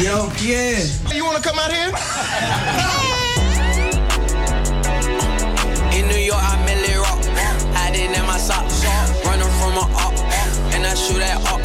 Yo, yeah. You wanna come out here? In New York, I merely rock. Hiding in my socks. Running from a up. And I shoot at up.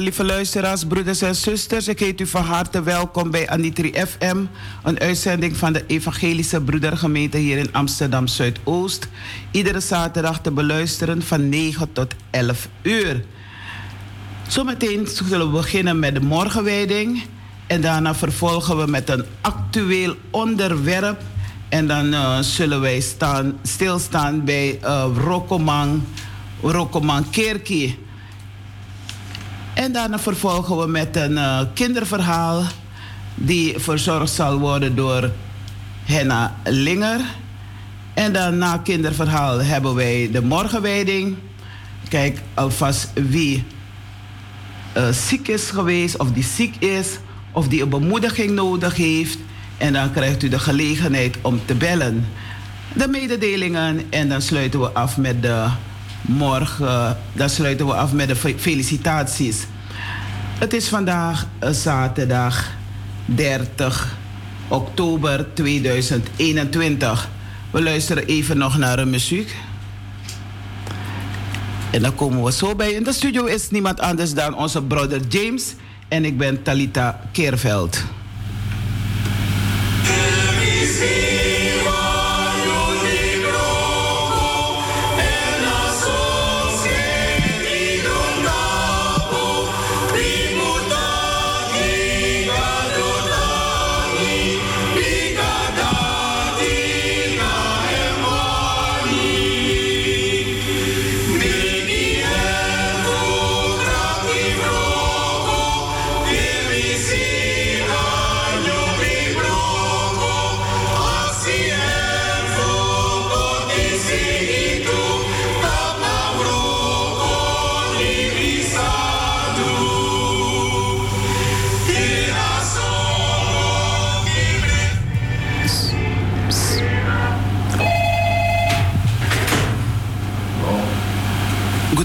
Lieve luisteraars, broeders en zusters. Ik heet u van harte welkom bij Anitri FM, een uitzending van de Evangelische Broedergemeente hier in Amsterdam Zuidoost. Iedere zaterdag te beluisteren van 9 tot 11 uur. Zometeen zullen we beginnen met de morgenwijding en daarna vervolgen we met een actueel onderwerp. En dan uh, zullen wij staan, stilstaan bij uh, Rokomang, Rokomang Kerkie. En daarna vervolgen we met een uh, kinderverhaal die verzorgd zal worden door Henna Linger. En dan na kinderverhaal hebben wij de morgenwijding. Kijk alvast wie uh, ziek is geweest of die ziek is of die een bemoediging nodig heeft. En dan krijgt u de gelegenheid om te bellen. De mededelingen en dan sluiten we af met de morgen, dan sluiten we af met de felicitaties. Het is vandaag zaterdag 30 oktober 2021. We luisteren even nog naar een muziek. En dan komen we zo bij. In de studio is niemand anders dan onze brother James. En ik ben Talita Keerveld.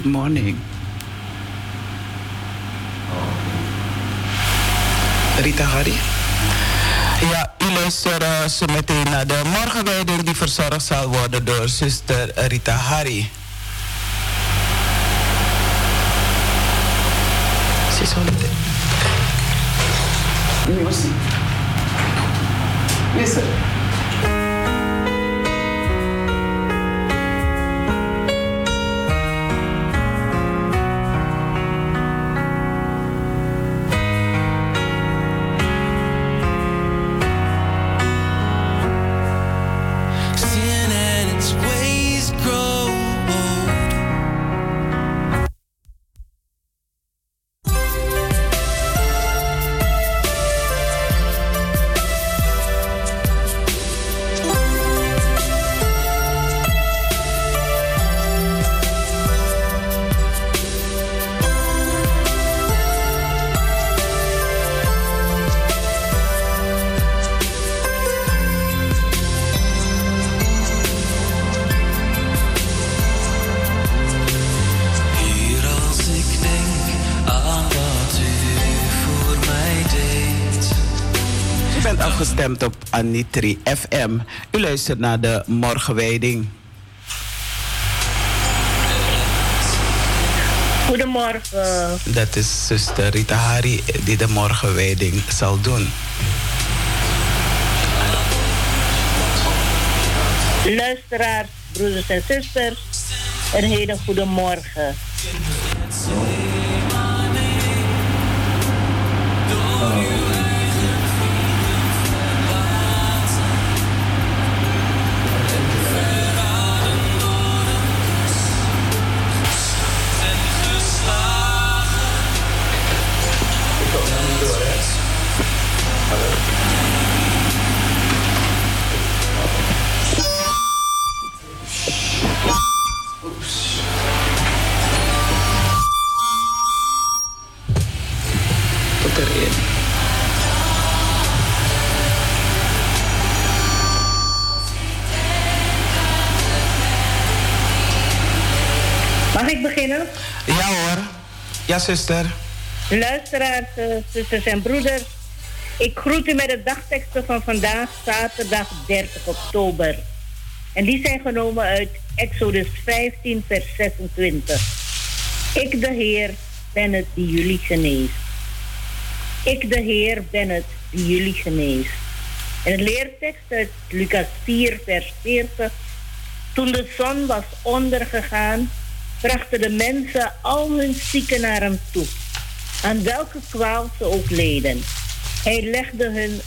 Good morning. Rita Harry? Ja, u luistert uh, zo meteen naar de morgenwijding die verzorgd zal worden door zuster Rita Harry. Music. Listen. Anitri FM. U luistert naar de morgenwijding. Goedemorgen. Dat is zuster Rita Hari die de morgenwijding zal doen. Luisteraars, broeders en zusters, een hele goede morgen. Ja, zuster. Luisteraars, eh, zusters en broeders. Ik groet u met de dagteksten van vandaag, zaterdag 30 oktober. En die zijn genomen uit Exodus 15, vers 26. Ik, de Heer, ben het die jullie geneest. Ik, de Heer, ben het die jullie geneest. En de leertekst uit Lucas 4, vers 40. Toen de zon was ondergegaan, brachten de mensen al hun zieken naar hem toe, aan welke kwaal ze ook leden. Hij legde hun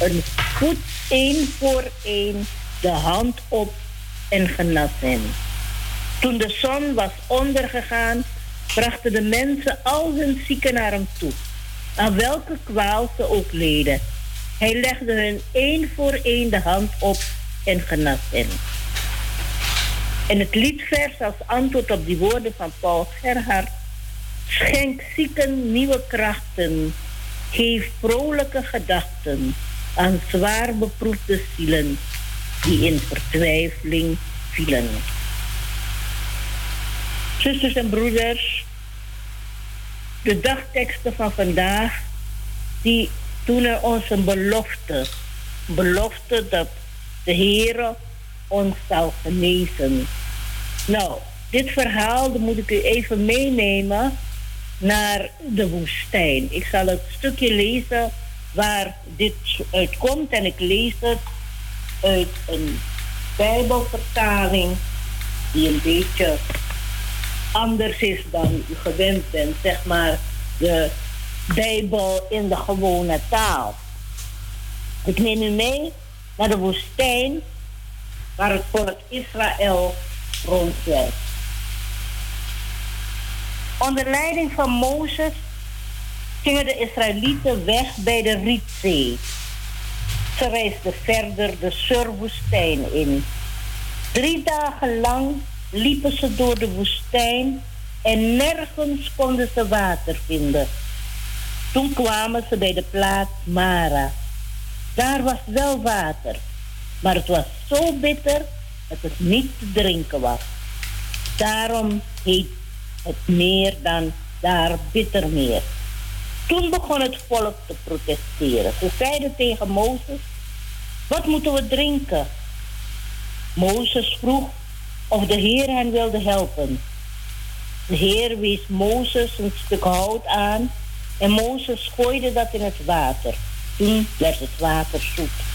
een voet één voor één de hand op en genas hen. Toen de zon was ondergegaan, brachten de mensen al hun zieken naar hem toe, aan welke kwaal ze ook leden. Hij legde hun één voor één de hand op en genas hen. En het liedvers als antwoord op die woorden van Paul Gerhard. Schenk zieken nieuwe krachten. Geef vrolijke gedachten aan zwaar beproefde zielen die in vertwijfeling vielen. Zusters en broeders, de dagteksten van vandaag, die doen er ons een belofte. Een belofte dat de Heer ons zal genezen. Nou, dit verhaal moet ik u even meenemen naar de woestijn. Ik zal het stukje lezen waar dit uit komt en ik lees het uit een Bijbelvertaling die een beetje anders is dan u gewend bent, zeg maar de Bijbel in de gewone taal. Ik neem u mee naar de woestijn waar het volk Israël rondwerkt. Onder leiding van Mozes gingen de Israëlieten weg bij de Rietzee. Ze reisden verder de Surwoestijn in. Drie dagen lang liepen ze door de woestijn en nergens konden ze water vinden. Toen kwamen ze bij de plaats Mara. Daar was wel water, maar het was zo bitter dat het niet te drinken was. Daarom heet het meer dan daar bittermeer. Toen begon het volk te protesteren. Ze zeiden tegen Mozes, wat moeten we drinken? Mozes vroeg of de Heer hen wilde helpen. De Heer wees Mozes een stuk hout aan en Mozes gooide dat in het water. Toen werd het water zoet.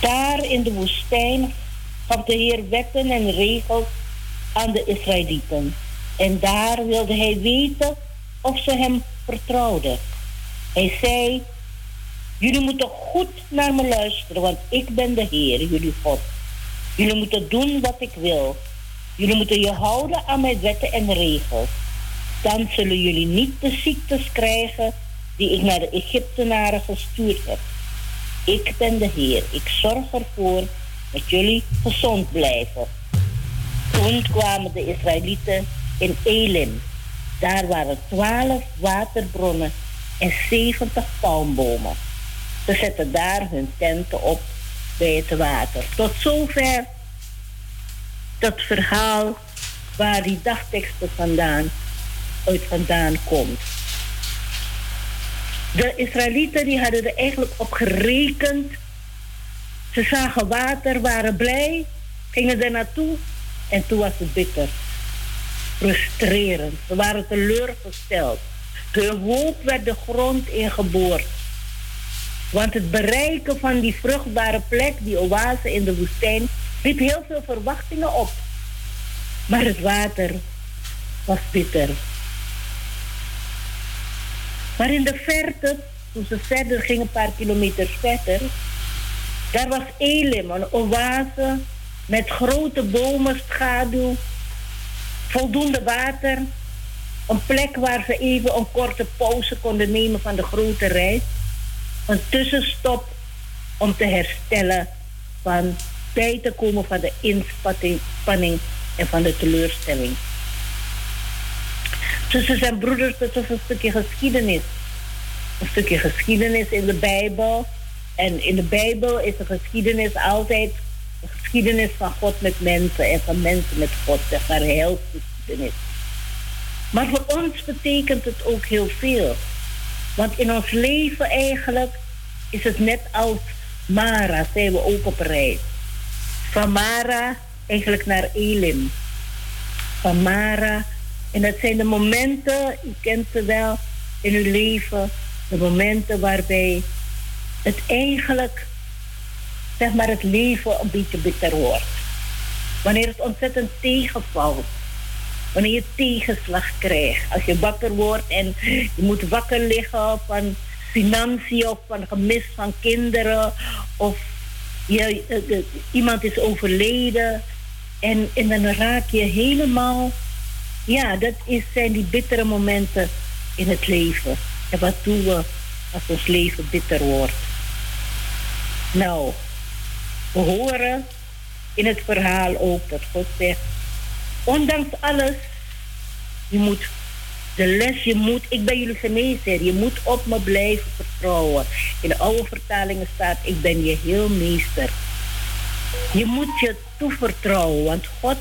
Daar in de woestijn gaf de Heer wetten en regels aan de Israëlieten. En daar wilde hij weten of ze hem vertrouwden. Hij zei, jullie moeten goed naar me luisteren, want ik ben de Heer, jullie God. Jullie moeten doen wat ik wil. Jullie moeten je houden aan mijn wetten en regels. Dan zullen jullie niet de ziektes krijgen die ik naar de Egyptenaren gestuurd heb. Ik ben de Heer. Ik zorg ervoor dat jullie gezond blijven. Toen kwamen de Israëlieten in Elim. Daar waren twaalf waterbronnen en zeventig palmbomen. Ze zetten daar hun tenten op bij het water. Tot zover dat verhaal waar die dagteksten vandaan, uit vandaan komt. De Israëlieten die hadden er eigenlijk op gerekend. Ze zagen water, waren blij, gingen er naartoe en toen was het bitter. Frustrerend. Ze waren teleurgesteld. Hun hoop werd de grond ingeboord. Want het bereiken van die vruchtbare plek, die oase in de woestijn, riep heel veel verwachtingen op. Maar het water was bitter. Maar in de verte, toen ze verder gingen, een paar kilometer verder, daar was Elim, een oase met grote bomen, schaduw, voldoende water. Een plek waar ze even een korte pauze konden nemen van de grote reis. Een tussenstop om te herstellen van bij te komen van de inspanning en van de teleurstelling. Tussen zijn broeders, dat is een stukje geschiedenis. Een stukje geschiedenis in de Bijbel. En in de Bijbel is de geschiedenis altijd een geschiedenis van God met mensen en van mensen met God, zeg maar heilsgeschiedenis. Maar voor ons betekent het ook heel veel. Want in ons leven eigenlijk is het net als Mara, zijn we ook op reis. Van Mara eigenlijk naar Elim. Van Mara En dat zijn de momenten, u kent ze wel in uw leven, de momenten waarbij het eigenlijk, zeg maar, het leven een beetje bitter wordt. Wanneer het ontzettend tegenvalt. Wanneer je tegenslag krijgt. Als je wakker wordt en je moet wakker liggen van financiën of van gemis van kinderen. Of je, eh, iemand is overleden. En, en dan raak je helemaal. Ja, dat is, zijn die bittere momenten in het leven. En wat doen we als ons leven bitter wordt? Nou, we horen in het verhaal ook dat God zegt: Ondanks alles, je moet de les, je moet, ik ben jullie genezer, je moet op me blijven vertrouwen. In de oude vertalingen staat: Ik ben je heel meester. Je moet je toevertrouwen, want God,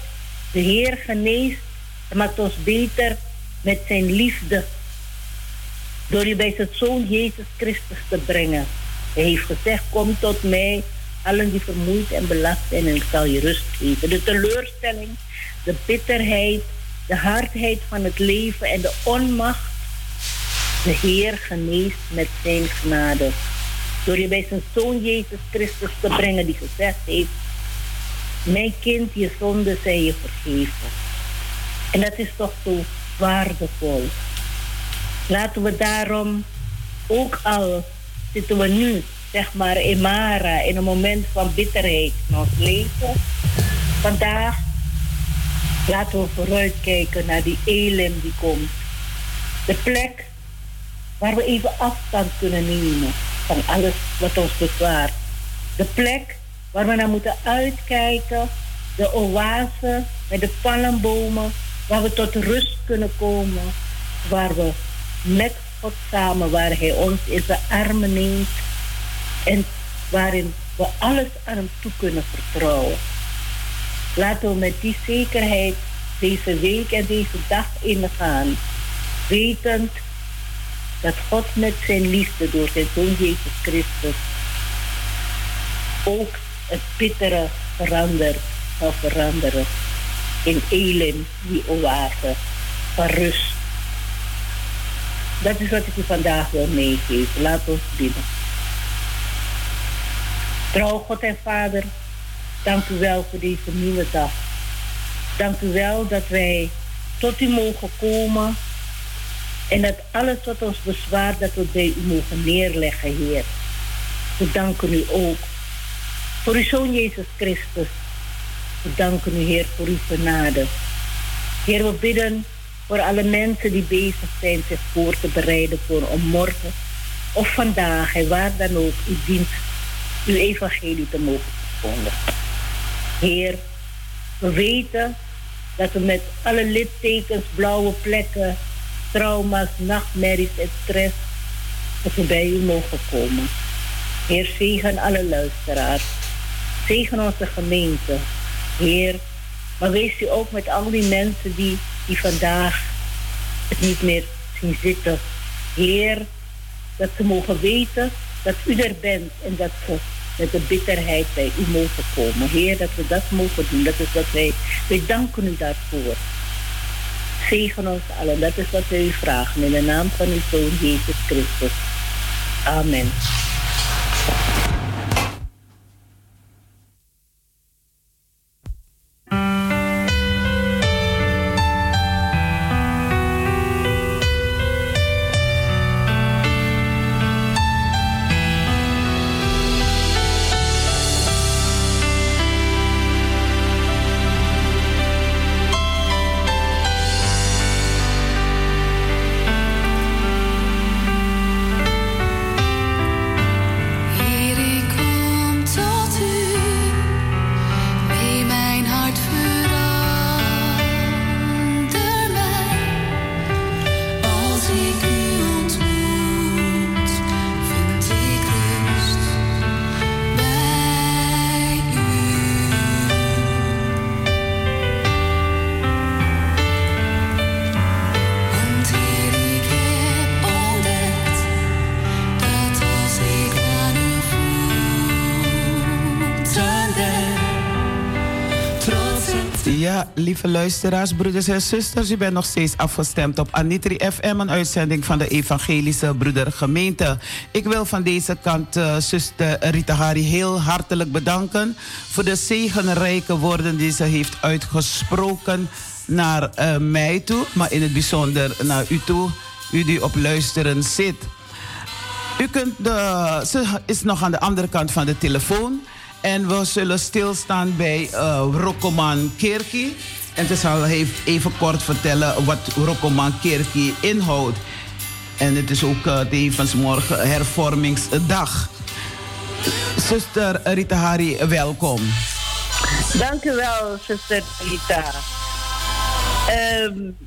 de Heer, geneest en maakt ons beter met zijn liefde. Door je bij zijn zoon Jezus Christus te brengen. Hij heeft gezegd: Kom tot mij, allen die vermoeid en belast zijn, en ik zal je rust geven. De teleurstelling, de bitterheid, de hardheid van het leven en de onmacht. De Heer geneest met zijn genade. Door je bij zijn zoon Jezus Christus te brengen, die gezegd heeft: Mijn kind, je zonden zijn je vergeven. En dat is toch zo waardevol. Laten we daarom ook al zitten we nu, zeg maar, in Mara, in een moment van bitterheid in ons leven. Vandaag laten we vooruitkijken naar die elim die komt. De plek waar we even afstand kunnen nemen van alles wat ons bezwaart. De plek waar we naar moeten uitkijken. De oase met de palmbomen, waar we tot rust kunnen komen. Waar we met God samen, waar Hij ons in zijn armen neemt. En waarin we alles aan Hem toe kunnen vertrouwen. Laten we met die zekerheid deze week en deze dag ingaan. Wetend dat God met zijn liefde door zijn Zoon Jezus Christus ook het bittere verandert, zal veranderen in Elim, die oase van rust. Dat is wat ik u vandaag wil meegeven. Laat ons bidden. Trouw God en Vader, dank u wel voor deze nieuwe dag. Dank u wel dat wij tot u mogen komen en dat alles wat ons bezwaart, dat we bij u mogen neerleggen, Heer. We danken u ook voor uw Zoon Jezus Christus. We danken u, Heer, voor uw genade. Heer, we bidden voor alle mensen die bezig zijn zich voor te bereiden voor om morgen of vandaag en waar dan ook u dient uw evangelie te mogen verkondigen. Heer, we weten dat we met alle littekens, blauwe plekken, trauma's, nachtmerries en stress, dat we bij u mogen komen. Heer, zegen alle luisteraars. Zegen onze gemeente. Heer, maar wees u ook met al die mensen die, die vandaag het niet meer zien zitten. Heer, dat ze mogen weten dat u er bent en dat ze met de bitterheid bij u mogen komen. Heer, dat we dat mogen doen. Dat is wat wij, wij danken u daarvoor. Zegen ons allen. Dat is wat wij u vragen. In de naam van uw Zoon Jezus Christus. Amen. Luisteraars, broeders en zusters, u bent nog steeds afgestemd op Anitri FM, een uitzending van de Evangelische Broedergemeente. Ik wil van deze kant uh, zuster Rita Hari heel hartelijk bedanken voor de zegenrijke woorden die ze heeft uitgesproken naar uh, mij toe, maar in het bijzonder naar u toe, u die op luisteren zit. U kunt de, ze is nog aan de andere kant van de telefoon. En we zullen stilstaan bij uh, Rokoman Kerki. En ze zal even kort vertellen wat Rokoman Kerki inhoudt. En het is ook uh, tevens morgen hervormingsdag. Zuster Rita Hari, welkom. Dank u wel, zuster Rita. Um,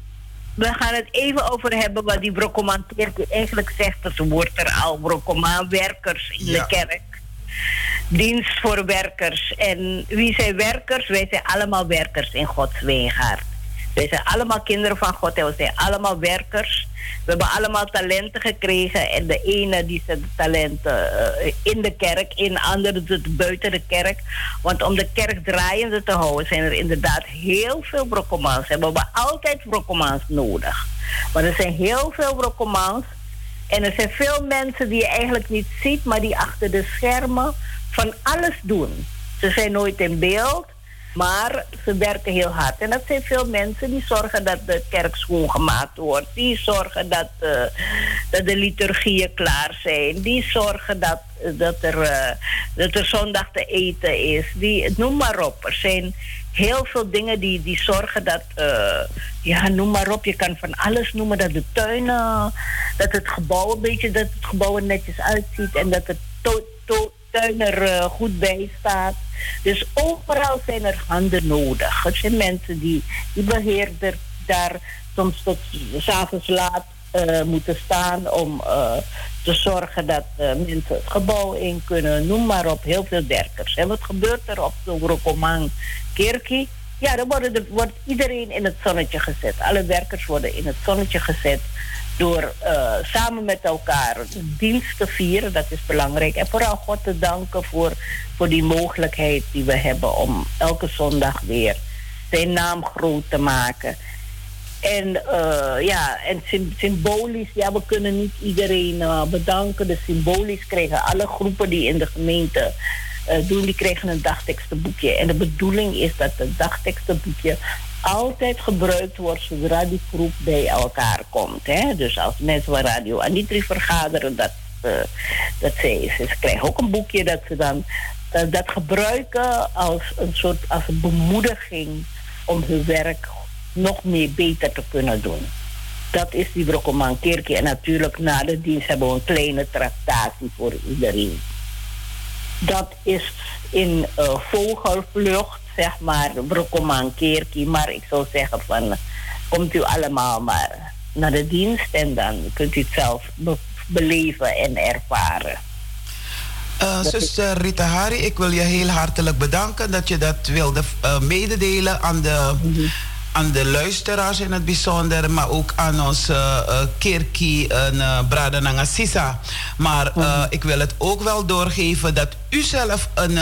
we gaan het even over hebben wat die Brokoman Kerki eigenlijk zegt. Dus wordt er al Brokoman werkers in ja. de kerk dienst voor werkers. En wie zijn werkers? Wij zijn allemaal werkers in Gods wijngaard. Wij zijn allemaal kinderen van God en we zijn allemaal werkers. We hebben allemaal talenten gekregen. En de ene die de talenten uh, in de kerk, in de andere doet buiten de kerk. Want om de kerk draaiende te houden zijn er inderdaad heel veel brokkomans. We hebben altijd brokkomans nodig. Maar er zijn heel veel brokkomans. En er zijn veel mensen die je eigenlijk niet ziet, maar die achter de schermen van alles doen. Ze zijn nooit in beeld, maar ze werken heel hard. En dat zijn veel mensen die zorgen dat de kerk schoongemaakt wordt. Die zorgen dat, uh, dat de liturgieën klaar zijn. Die zorgen dat, dat, er, uh, dat er zondag te eten is. Die, noem maar op. Er zijn heel veel dingen die, die zorgen dat, uh, ja, noem maar op, je kan van alles noemen. Dat de tuinen, dat het gebouw een beetje, dat het gebouw netjes uitziet en dat het to, tuin er uh, goed bij staat. Dus overal zijn er handen nodig. Er zijn mensen die, die beheerder daar soms tot s'avonds laat uh, moeten staan om uh, te zorgen dat mensen het gebouw in kunnen. Noem maar op, heel veel werkers. En wat gebeurt er op de Rokomang Kerkie? Ja, dan wordt, er, wordt iedereen in het zonnetje gezet. Alle werkers worden in het zonnetje gezet door samen met elkaar dienst te vieren. Dat is belangrijk. En vooral God te danken voor, voor die mogelijkheid die we hebben om elke zondag weer zijn naam groot te maken. En uh, ja, en symbolisch, ja, we kunnen niet iedereen uh, bedanken. Dus symbolisch krijgen alle groepen die in de gemeente doen, die krijgen een dagtekstenboekje. En de bedoeling is dat het dagtekstenboekje altijd gebruikt wordt zodra die groep bij elkaar komt. Hè? Dus als mensen van Radio Anitri vergaderen, dat, dat ze, ze krijgen ook een boekje dat ze dan uh, dat gebruiken als een soort als een bemoediging om hun werk nog meer beter te kunnen doen. Dat is die Brokkelman Kerkje. En natuurlijk na de dienst hebben we een kleine tractatie voor iedereen. Dat is in uh, vogelvlucht zeg maar Brokoman Kerkie. Maar ik zou zeggen van komt u allemaal maar naar de dienst en dan kunt u het zelf be beleven en ervaren. Uh, zuster Rita Hari, ik wil je heel hartelijk bedanken dat je dat wilde uh, mededelen aan de, mm -hmm. Aan de luisteraars in het bijzonder, maar ook aan onze uh, Kerkie en uh, Bradananga Sisa. Maar mm -hmm. ik wil het ook wel doorgeven dat u zelf een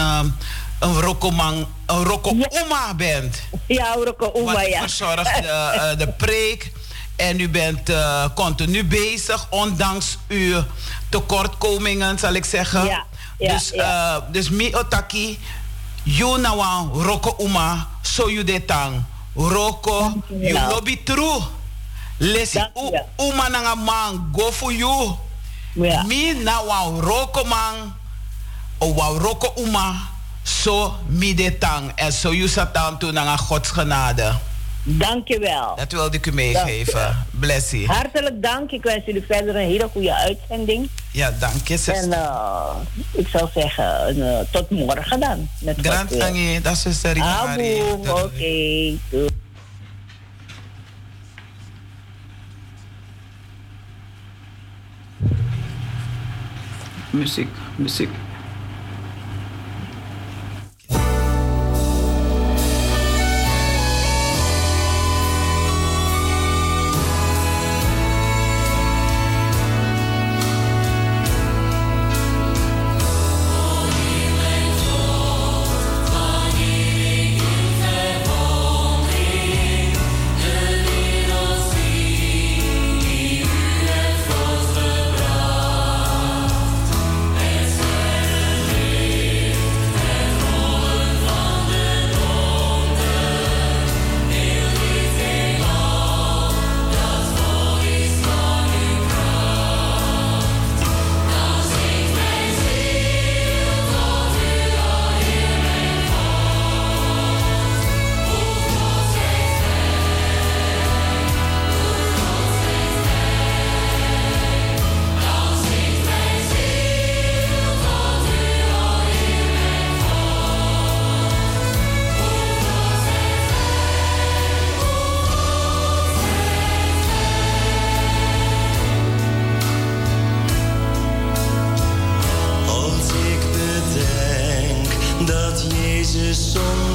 een rokomang, een roko oma bent. Ja, een roko oma, ja. verzorgt de, uh, de preek. En u bent uh, continu bezig, ondanks uw tekortkomingen, zal ik zeggen. Ja, ja, dus, ja. Uh, dus mi otaki, you nawan roko uma, so you detang. Roko, you lobby true. Lesi u, uma nanga man, go for you. Ja. Mi nawan roko man, o wa roko uma zo midetang en zo jusatang toe naar Gods genade. Dankjewel. Dat wilde ik u meegeven. Bless you. Hartelijk dank. Ik wens jullie verder een hele goede uitzending. Ja, dank je. En uh, ik zou zeggen, uh, tot morgen dan. Met Grand Angie, dat is zuster Oké, okay. Muziek, muziek. Groot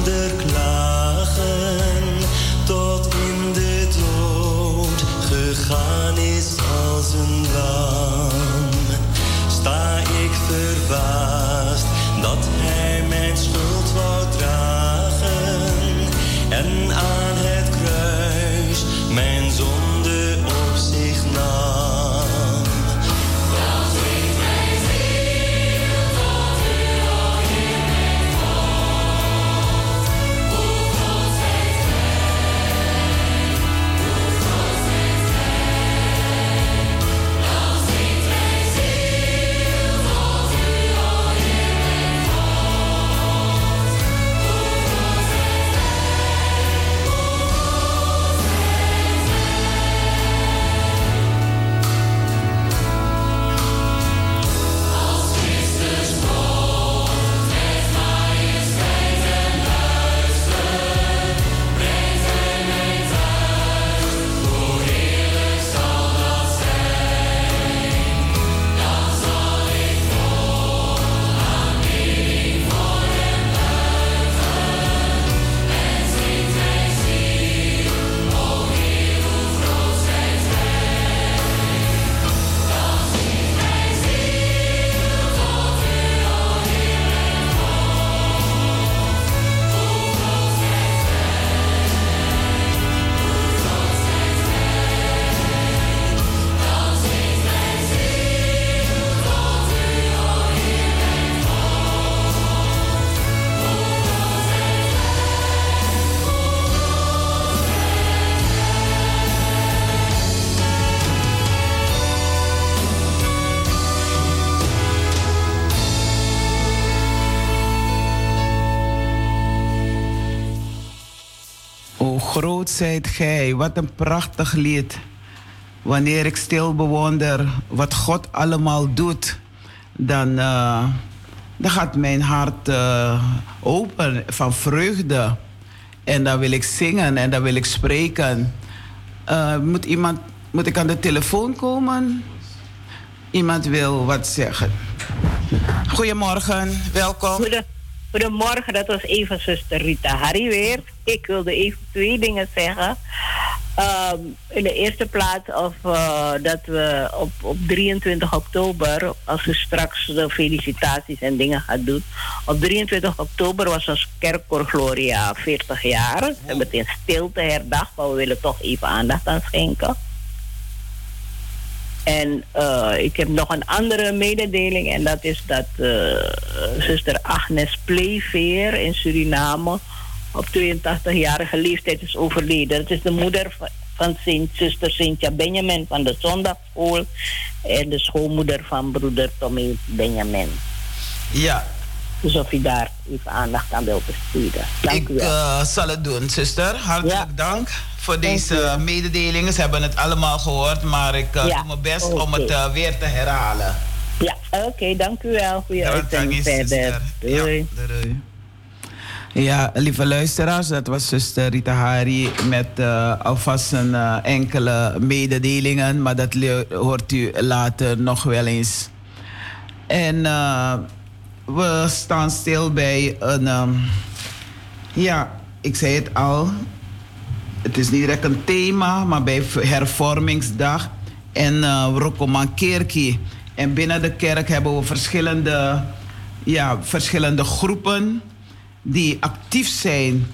zijt gij. Wat een prachtig lied. Wanneer ik stil bewonder wat God allemaal doet, dan, uh, dan gaat mijn hart uh, open van vreugde. En dan wil ik zingen en dan wil ik spreken. Uh, moet, iemand, moet ik aan de telefoon komen? Iemand wil wat zeggen. Goedemorgen, welkom. Goedemorgen, dat was even zuster Rita Harry weer. Ik wilde even twee dingen zeggen. Um, in de eerste plaats of, uh, dat we op, op 23 oktober, als u straks de felicitaties en dingen gaat doen. Op 23 oktober was ons kerkkoor Gloria 40 jaar. We hebben het in stilte herdacht, maar we willen toch even aandacht aan schenken. En uh, ik heb nog een andere mededeling en dat is dat uh, zuster Agnes Playveer in Suriname op 82-jarige leeftijd is overleden. Dat is de moeder van, Sint, zuster Sintja Benjamin van de zondagschool en de schoolmoeder van broeder Tommy Benjamin. Ja. Dus of u daar even aandacht aan wilt besteden. Dank ik u wel. Uh, zal het doen, zuster. Hartelijk ja. dank voor deze mededelingen. Ze hebben het allemaal gehoord, maar ik uh, ja. doe mijn best okay. om het uh, weer te herhalen. Ja, oké, okay, dank u wel. Goeie uitzending verder. Doei. Ja, doei. Ja, lieve luisteraars, dat was zuster Rita Hari met uh, alvast een uh, enkele mededelingen, maar dat hoort u later nog wel eens. En uh, we staan stil bij een, um, ja, ik zei het al, het is niet direct een thema, maar bij hervormingsdag en uh, Rokoman Kerkie. En binnen de kerk hebben we verschillende, ja, verschillende groepen die actief zijn.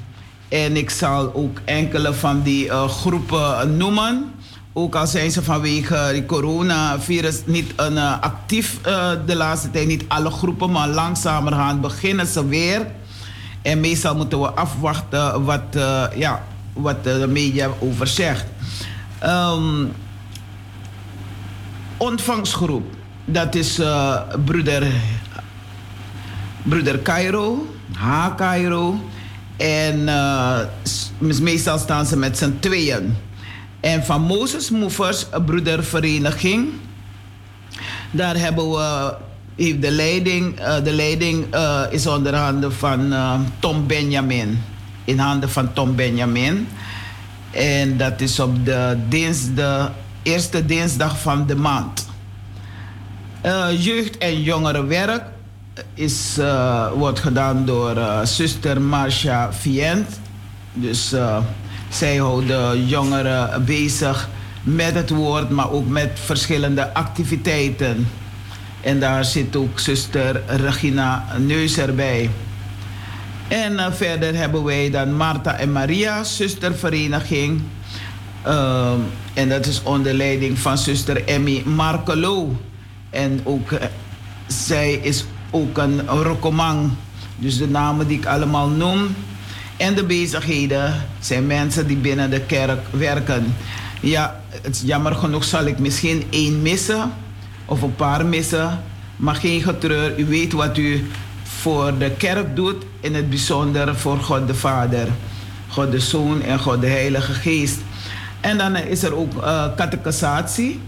En ik zal ook enkele van die uh, groepen noemen. Ook al zijn ze vanwege het coronavirus niet een, uh, actief uh, de laatste tijd, niet alle groepen, maar langzamerhand beginnen ze weer. En meestal moeten we afwachten wat, ja, wat de media over zegt. Um, ontvangstgroep, dat is broeder, broeder Cairo. H-Cairo. En uh, meestal staan ze met z'n tweeën. En van Moses Movers, een broedervereniging. Daar hebben we, heeft de leiding, uh, de leiding uh, is onder handen van Tom Benjamin. In handen van Tom Benjamin. En dat is op de, de eerste dinsdag van de maand. jeugd- en jongerenwerk is, wordt gedaan door zuster Marcia Vient. Dus zij houdt de jongeren bezig met het woord, maar ook met verschillende activiteiten. En daar zit ook zuster Regina Neus erbij. En verder hebben wij dan Marta en Maria, zustervereniging. Um, en dat is onder leiding van zuster Emmy Markelo. En ook zij is ook een rokomang. Dus de namen die ik allemaal noem. En de bezigheden zijn mensen die binnen de kerk werken. Ja, het jammer genoeg zal ik misschien één missen of een paar missen. Maar geen getreur, u weet wat u voor de kerk doet, in het bijzonder voor God de Vader, God de Zoon en God de Heilige Geest. En dan is er ook uh, catechisatie.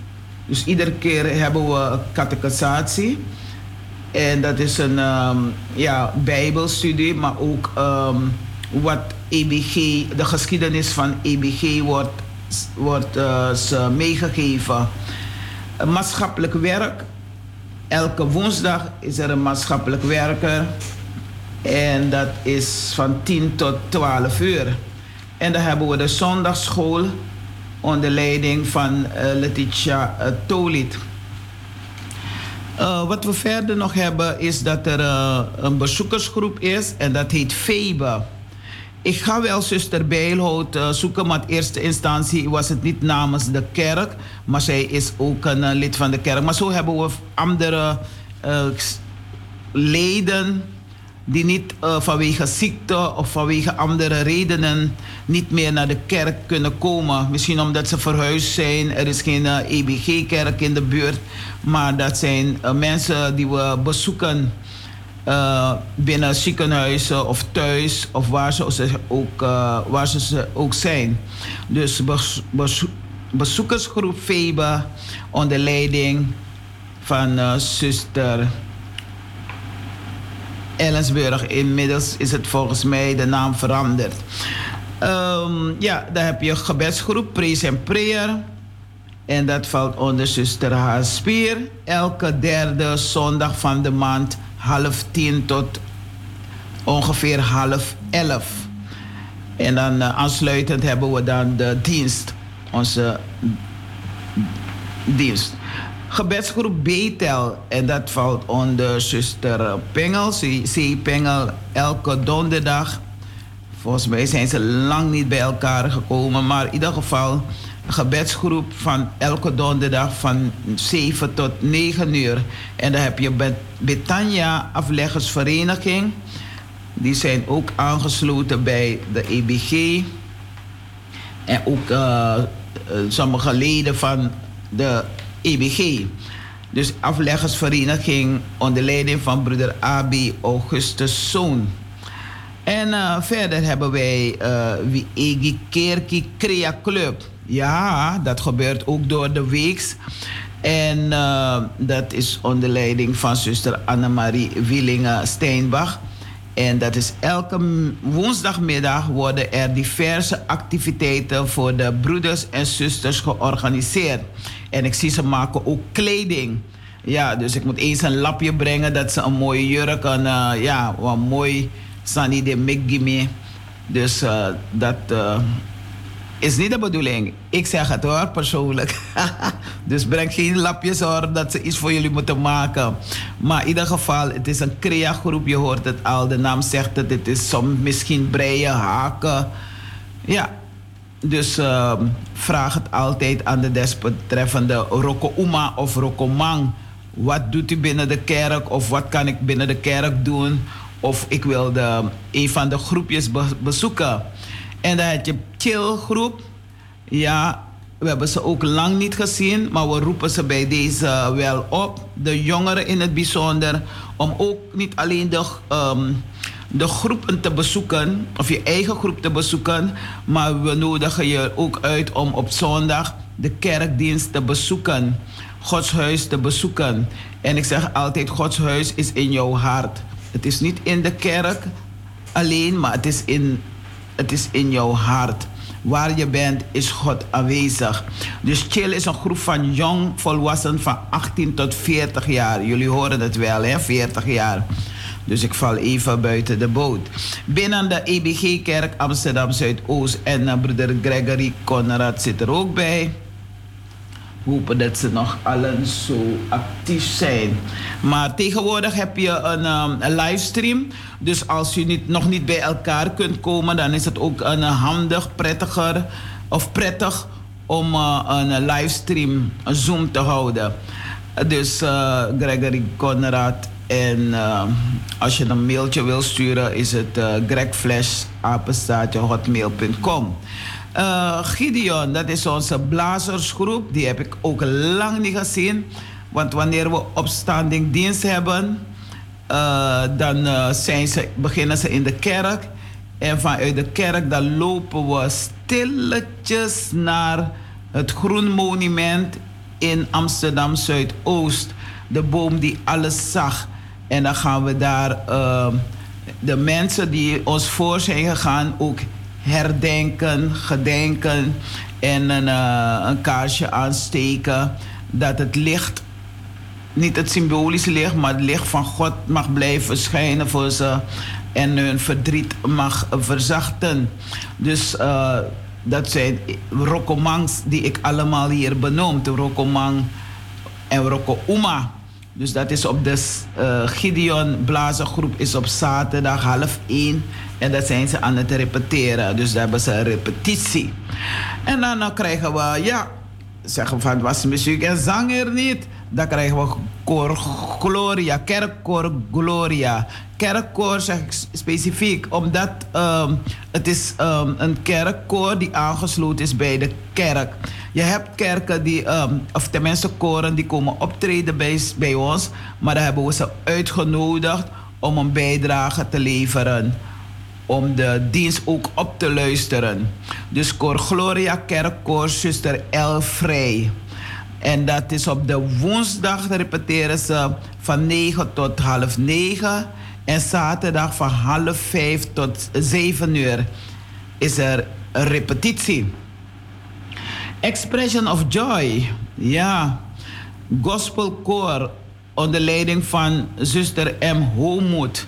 Dus iedere keer hebben we catechisatie. En dat is een um, ja, bijbelstudie, maar ook um, wat EBG, de geschiedenis van EBG wordt, wordt uh, meegegeven. Een maatschappelijk werk. Elke woensdag is er een maatschappelijk werker. En dat is van 10 tot 12 uur. En dan hebben we de zondagschool onder leiding van uh, Letitia uh, Tolit. Wat we verder nog hebben is dat er een bezoekersgroep is en dat heet FEBE. Ik ga wel zuster Bijlhout uh, zoeken, maar in eerste instantie was het niet namens de kerk, maar zij is ook een lid van de kerk. Maar zo hebben we andere leden die niet vanwege ziekte of vanwege andere redenen niet meer naar de kerk kunnen komen. Misschien omdat ze verhuisd zijn, er is geen EBG-kerk in de buurt. Maar dat zijn mensen die we bezoeken binnen ziekenhuizen of thuis of waar ze ook, waar ze ook zijn. Dus bezoekersgroep Febe onder leiding van zuster Ellensburg. Inmiddels is het volgens mij de naam veranderd. Um, ja, dan heb je gebedsgroep Praise and Prayer. En dat valt onder zuster Haaspier. Elke derde zondag van de maand half tien tot ongeveer half elf. En dan uh, aansluitend hebben we dan de dienst. Onze dienst gebedsgroep Betel. En dat valt onder zuster Pengel. Zie Pengel elke donderdag. Volgens mij zijn ze lang niet bij elkaar gekomen. Maar in ieder geval gebedsgroep van elke donderdag van 7 tot 9 uur. En dan heb je Betania Afleggersvereniging. Die zijn ook aangesloten bij de EBG. En ook uh, sommige leden van de EBG. Dus afleggersvereniging onder leiding van broeder Abi Augustus Zoon. En uh, verder hebben wij uh, Egi Kerki Crea Club. Ja, dat gebeurt ook door de weeks. En uh, dat is onder leiding van zuster Annemarie Willingen Steinbach. En dat is elke woensdagmiddag worden er diverse activiteiten voor de broeders en zusters georganiseerd. En ik zie ze maken ook kleding. Ja, dus ik moet eens een lapje brengen dat ze een mooie jurk en uh, ja, wat mooi Sunny de Miggimi. Dus uh, dat is niet de bedoeling. Ik zeg het hoor, persoonlijk. dus breng geen lapjes hoor dat ze iets voor jullie moeten maken. Maar in ieder geval, het is een crea-groep. Je hoort het al, de naam zegt het. Het is soms misschien breien, haken. Ja, dus uh, vraag het altijd aan de desbetreffende Roko Uma of Roko Mang. Wat doet u binnen de kerk of wat kan ik binnen de kerk doen? Of ik wil de, een van de groepjes be bezoeken. En dan heb je chill groep. Ja, we hebben ze ook lang niet gezien, maar we roepen ze bij deze wel op. De jongeren in het bijzonder. Om ook niet alleen de, um, de groepen te bezoeken, of je eigen groep te bezoeken, maar we nodigen je ook uit om op zondag de kerkdienst te bezoeken. Gods huis te bezoeken. En ik zeg altijd, Gods huis is in jouw hart. Het is niet in de kerk alleen, maar het is in, het is in jouw hart. Waar je bent, is God aanwezig. Dus chill is een groep van jong volwassenen van 18 tot 40 jaar. Jullie horen het wel, hè? 40 jaar. Dus ik val even buiten de boot. Binnen de EBG-kerk Amsterdam Zuidoost en uh, broeder Gregory Conrad zit er ook bij. Hopen dat ze nog allen zo actief zijn. Maar tegenwoordig heb je een, um, een livestream. Dus als u niet, nog niet bij elkaar kunt komen, dan is het ook een handig, prettiger of prettig om uh, een livestream, een Zoom te houden. Dus uh, Gregory Conrad en uh, als je een mailtje wil sturen, is het uh. Uh, Gideon, dat is onze blazersgroep. Die heb ik ook lang niet gezien. Want wanneer we opstanding dienst hebben, uh, dan uh, zijn ze, beginnen ze in de kerk. En vanuit de kerk dan lopen we stilletjes naar het Groen Monument in Amsterdam Zuidoost. De boom die alles zag. En dan gaan we daar de mensen die ons voor zijn gegaan ook herdenken, gedenken en een, uh, een kaarsje aansteken. Dat het licht, niet het symbolische licht, maar het licht van God mag blijven schijnen voor ze en hun verdriet mag verzachten. Dus uh, dat zijn rokomangs die ik allemaal hier benoem. Rokomang en Roko Uma. Dus dat is op de uh, Gideon Blazengroep is op zaterdag half één. En dat zijn ze aan het repeteren. Dus daar hebben ze een repetitie. En dan, dan krijgen we, ja, zeggen van was muziek en zang er niet. Dan krijgen we koor Gloria, kerkkoor Gloria. Kerkkoor zeg ik specifiek, omdat um, het is um, een kerkkoor die aangesloten is bij de kerk. Je hebt kerken die, um, of tenminste koren, die komen optreden bij, bij ons. Maar dan hebben we ze uitgenodigd om een bijdrage te leveren. Om de dienst ook op te luisteren. Dus Koor Gloria Kerkkoor, zuster El Vrij. En dat is op de woensdag repeteren ze van 9 tot half 9. En zaterdag van half 5 tot 7 uur is er een repetitie. Expression of Joy. Ja. Gospelkoor onder leiding van zuster M. Homoed.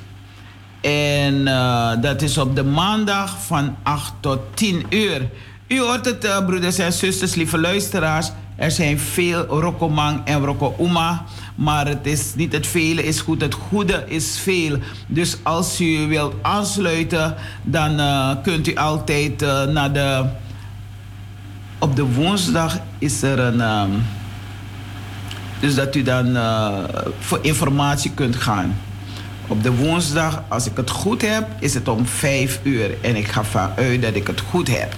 En uh, dat is op de maandag van 8 tot 10 uur. U hoort het, uh, broeders en zusters, lieve luisteraars. Er zijn veel Rokomang en Rokouma. Maar het is niet het vele is goed, het goede is veel. Dus als u wilt aansluiten, dan uh, kunt u altijd naar de op de woensdag is er een. Um, dus dat u dan uh, voor informatie kunt gaan. Op de woensdag, als ik het goed heb, is het om 5 uur. En ik ga vanuit dat ik het goed heb.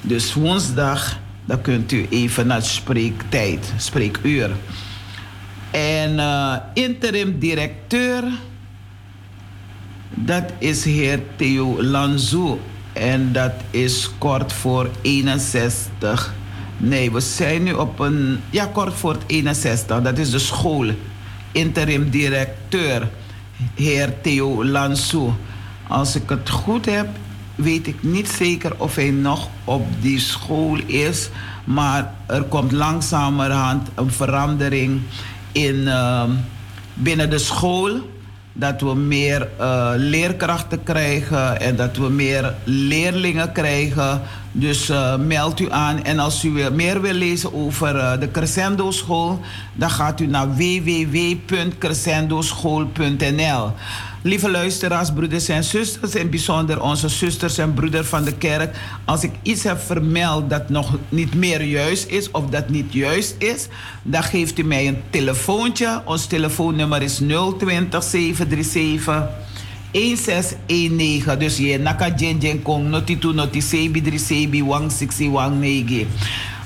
Dus woensdag, dan kunt u even naar spreektijd, spreekuur. En uh, interim directeur, dat is heer Theo Lanzou. En dat is kort voor 61. Nee, we zijn nu op een. Ja, kort voor het 61. Dat is de school. Interim directeur, heer Theo Lansou. Als ik het goed heb, weet ik niet zeker of hij nog op die school is. Maar er komt langzamerhand een verandering in, uh, binnen de school dat we meer uh, leerkrachten krijgen en dat we meer leerlingen krijgen. Dus uh, meld u aan. En als u meer wil lezen over uh, de Crescendo School, dan gaat u naar www.crescendoschool.nl. Lieve luisteraars, broeders en zusters, in bijzonder onze zusters en broeders van de kerk. Als ik iets heb vermeld dat nog niet meer juist is of dat niet juist is, dan geeft u mij een telefoontje. Ons telefoonnummer is 020 737 1619. Dus je naka jen kong noti tu noti sebi dri sebi.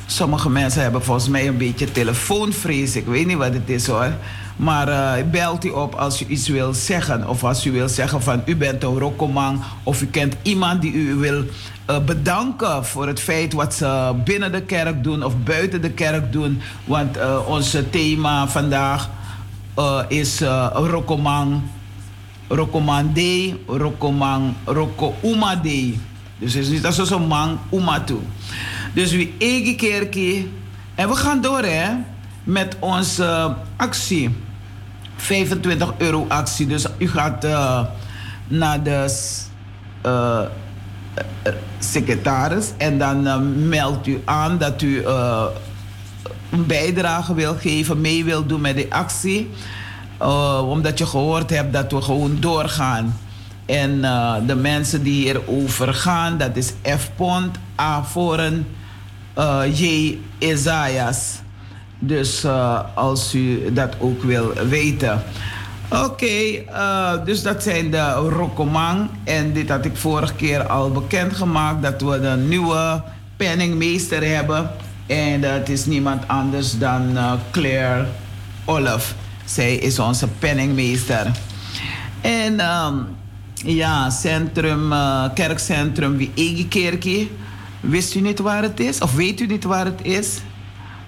Sommige mensen hebben volgens mij een beetje telefoonvrees. Ik weet niet wat het is hoor. Maar uh, belt u op als u iets wil zeggen. Of als u wil zeggen van u bent een rokomang. Of u kent iemand die u wil uh, bedanken voor het feit wat ze binnen de kerk doen of buiten de kerk doen. Want uh, ons thema vandaag is rokomang. Day, Rokomang, Roko. Dus het is niet als zo'n man uma toe. Dus wie één keer En we gaan door hè, met onze actie. 25 euro actie. Dus u gaat uh, naar de uh, secretaris en dan meldt u aan dat u een bijdrage wil geven, mee wil doen met de actie. omdat je gehoord hebt dat we gewoon doorgaan. En de mensen die hierover gaan, dat is F. Pont, A. Foren, J. Isaias. Dus uh, als u dat ook wil weten. Oké, uh, dus dat zijn de Rokomang. En dit had ik vorige keer al bekendgemaakt dat we een nieuwe penningmeester hebben. En dat is niemand anders dan uh, Claire Olaf. Zij is onze penningmeester. En um, ja, centrum, kerkcentrum Wie Kerkie. Wist u niet waar het is? Of weet u niet waar het is?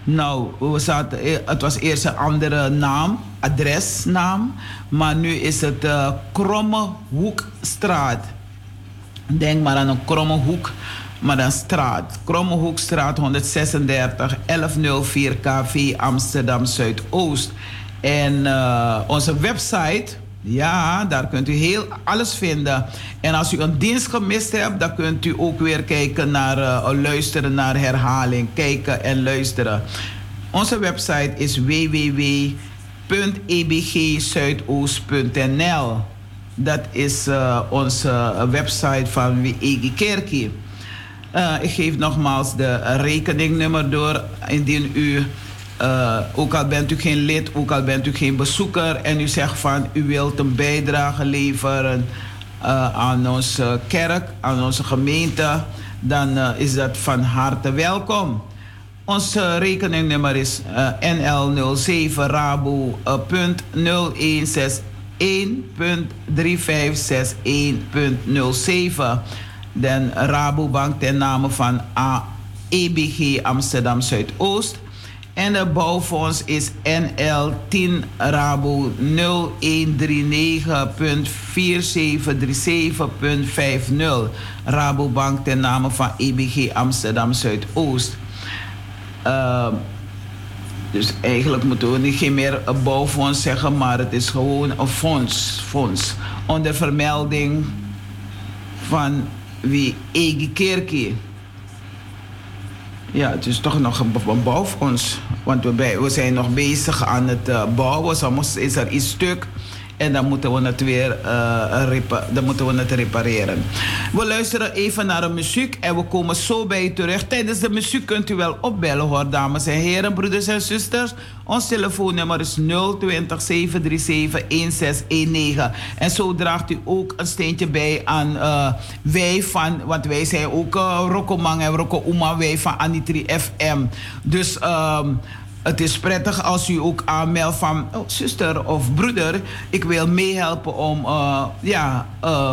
Nou, we zaten, eh, het was eerst een andere naam, adresnaam. Maar nu is het uh, Kromme Hoekstraat. Denk maar aan een kromme hoek, maar dan straat. Kromme Hoekstraat 136 1104 KV Amsterdam Zuidoost. En uh, onze website ja, daar kunt u heel alles vinden. En als u een dienst gemist hebt, dan kunt u ook weer kijken naar, uh, luisteren naar herhaling. Kijken en luisteren. Onze website is www.ebgzuidoost.nl. Dat is uh, onze website van Wiegi Kerkie. Uh, ik geef nogmaals de rekeningnummer door indien u uh, ook al bent u geen lid, ook al bent u geen bezoeker en u zegt van u wilt een bijdrage leveren uh, aan onze kerk, aan onze gemeente, dan uh, is dat van harte welkom. Ons rekeningnummer is NL07 Rabo punt 0161.3561.07. Den Rabobank ten name van AEBG Amsterdam Zuidoost. En de bouwfonds is NL10 Rabo 0139.4737.50. Rabobank ten name van EBG Amsterdam Zuidoost. Uh, dus eigenlijk moeten we niet meer een bouwfonds zeggen, maar het is gewoon een fonds. fonds onder vermelding van wie Egi Kerkie. Ja, het is toch nog een, bouwfonds. Want we, bij, we zijn nog bezig aan het uh, bouwen. Soms is er iets stuk. En dan moeten we het weer uh, dan moeten we het repareren. We luisteren even naar de muziek en we komen zo bij u terug. Tijdens de muziek kunt u wel opbellen hoor, dames en heren, broeders en zusters. Ons telefoonnummer is 020 737 1619. En zo draagt u ook een steentje bij aan uh, wij van, want wij zijn ook uh, Rokomang en Roko Uma, wij van Anitri FM. Dus... Um, het is prettig als u ook aanmeldt van oh, zuster of broeder, ik wil meehelpen om uh, ja, uh,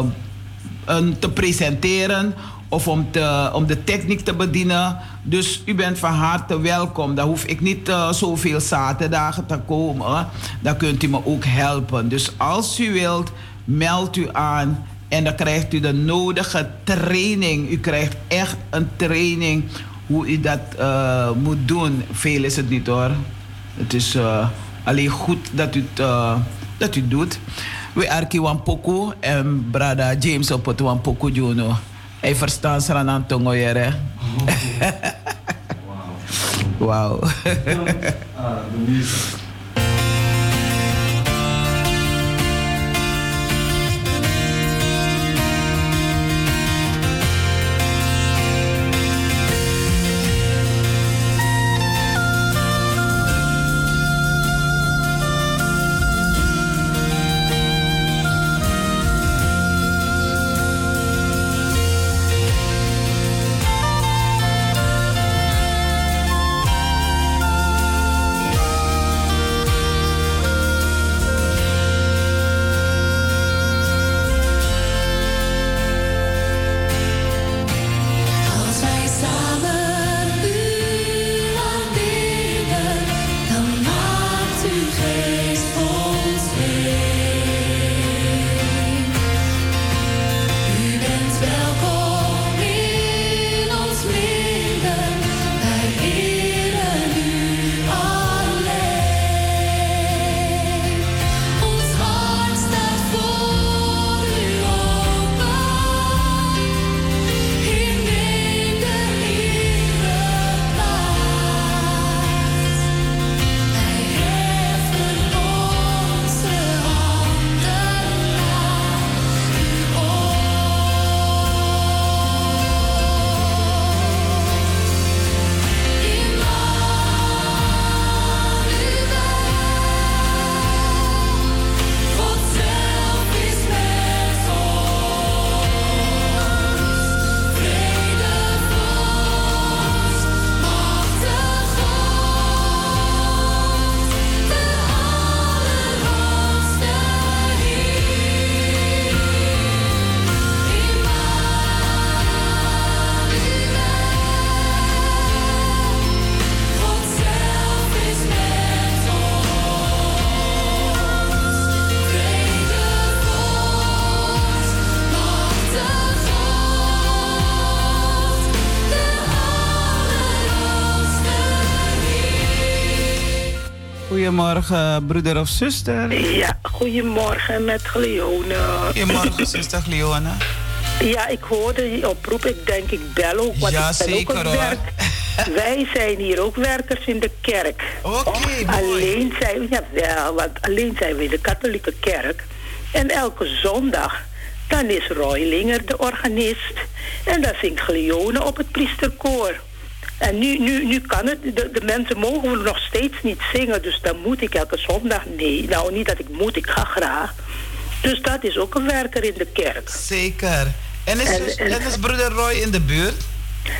een te presenteren of om, te, om de techniek te bedienen. Dus u bent van harte welkom. Dan hoef ik niet uh, zoveel zaterdagen te komen. Dan kunt u me ook helpen. Dus als u wilt, meld u aan. En dan krijgt u de nodige training. U krijgt echt een training hoe u dat uh, moet doen. Veel is het niet hoor. Het is uh, alleen goed dat u het, uh, dat u doet. We arki wan poku en brada James op het wan poku juno. Hij verstaat ze aan tongo jere. Wauw. Wow. Goedemorgen, broeder of zuster. Ja, goedemorgen met Gleone. Goedemorgen, zuster Gleone. Ja, ik hoorde die oproep. Ik denk, ik bel ook. Want Ja, ik ben zeker, ook een werk. Wij zijn hier ook werkers in de kerk. Oké, mooi. Alleen zijn want alleen zijn we in de katholieke kerk. En elke zondag, dan is Roy Linger de organist. En dan zingt Gleone op het priesterkoor. En nu, nu, nu kan het, de, de mensen mogen nog steeds niet zingen. Dus dan moet ik elke zondag, nee, nou niet dat ik moet, ik ga graag. Dus dat is ook een werker in de kerk. Zeker. En is, En- en- en is broeder Roy in de buurt?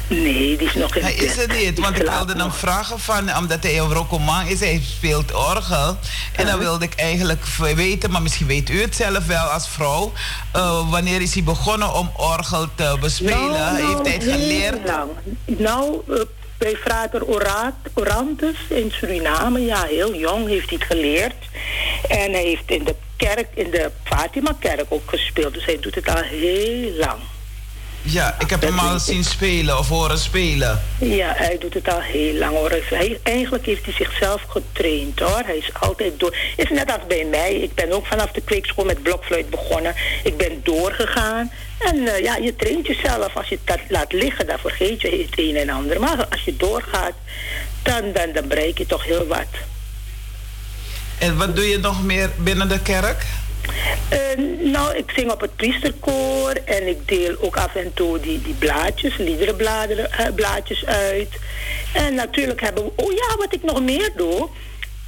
Nee, die is nog in Hij is er bed. niet, want ik wilde hem vragen van, omdat hij een rokoman is, hij speelt orgel. En dan wilde ik eigenlijk weten, maar misschien weet u het zelf wel als vrouw, eh, wanneer is hij begonnen om orgel te bespelen? Nou, nou, Heeft hij het geleerd? lang. Nou, eh, bij Frater Orantes in Suriname, ja, heel jong heeft hij het geleerd. En hij heeft in de kerk, in de Fatima-kerk ook gespeeld. Dus hij doet het al heel lang. Ja, ik heb hem al zien spelen of horen spelen. Ja, hij doet het al heel lang hoor. Hij, eigenlijk heeft hij zichzelf getraind hoor. Hij is altijd door. is net als bij mij. Ik ben ook vanaf de kweekschool met blokfluit begonnen. Ik ben doorgegaan. En eh, ja, je traint jezelf. Als je dat laat liggen, dan vergeet je het een en ander. Maar als je doorgaat, dan, dan, dan bereik je toch heel wat. En wat doe je nog meer binnen de kerk? Eh, nou, ik zing op het priesterkoor en ik deel ook af en toe die, die blaadjes, liederenbladeren, eh, blaadjes uit. En natuurlijk hebben we, oh ja, wat ik nog meer doe.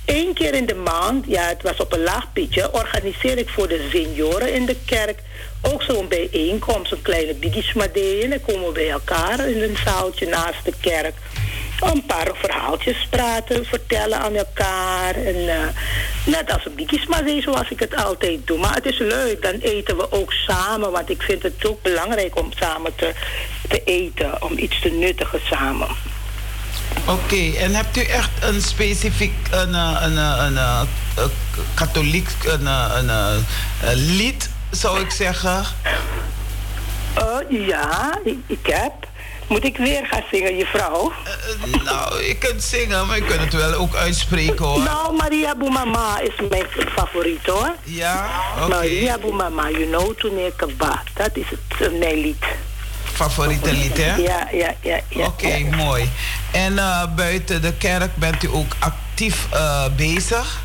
Eén keer in de maand, ja, het was op een laag pitje, organiseer ik voor de senioren in de kerk ook zo'n bijeenkomst, een kleine biggismadee. En dan komen we bij elkaar in een zaaltje naast de kerk een paar verhaaltjes praten, vertellen aan elkaar. En, eh, net als een bikismazee zoals ik het altijd doe. Maar het is leuk, dan eten we ook samen. Want ik vind het ook belangrijk om samen te, te eten. Om iets te nuttigen samen. Oké, en hebt u echt een specifiek een, eh, een, eh, een, katholiek een, een, een lied, zou ik zeggen? Eh, ja, ik, ik heb. Moet ik weer gaan zingen, je vrouw? Eh, eh, nou, je kunt zingen, maar je kunt het wel ook uitspreken hoor. Nou, Maria Boumama is mijn favoriet hoor. Ja, oké. Maria Boumama, you know, toen ik ba. Dat is het, uh, mijn lied. Favoriete lied, hè? Ja, ja, ja. ja Oké, ja. mooi. En buiten de kerk bent u ook actief bezig?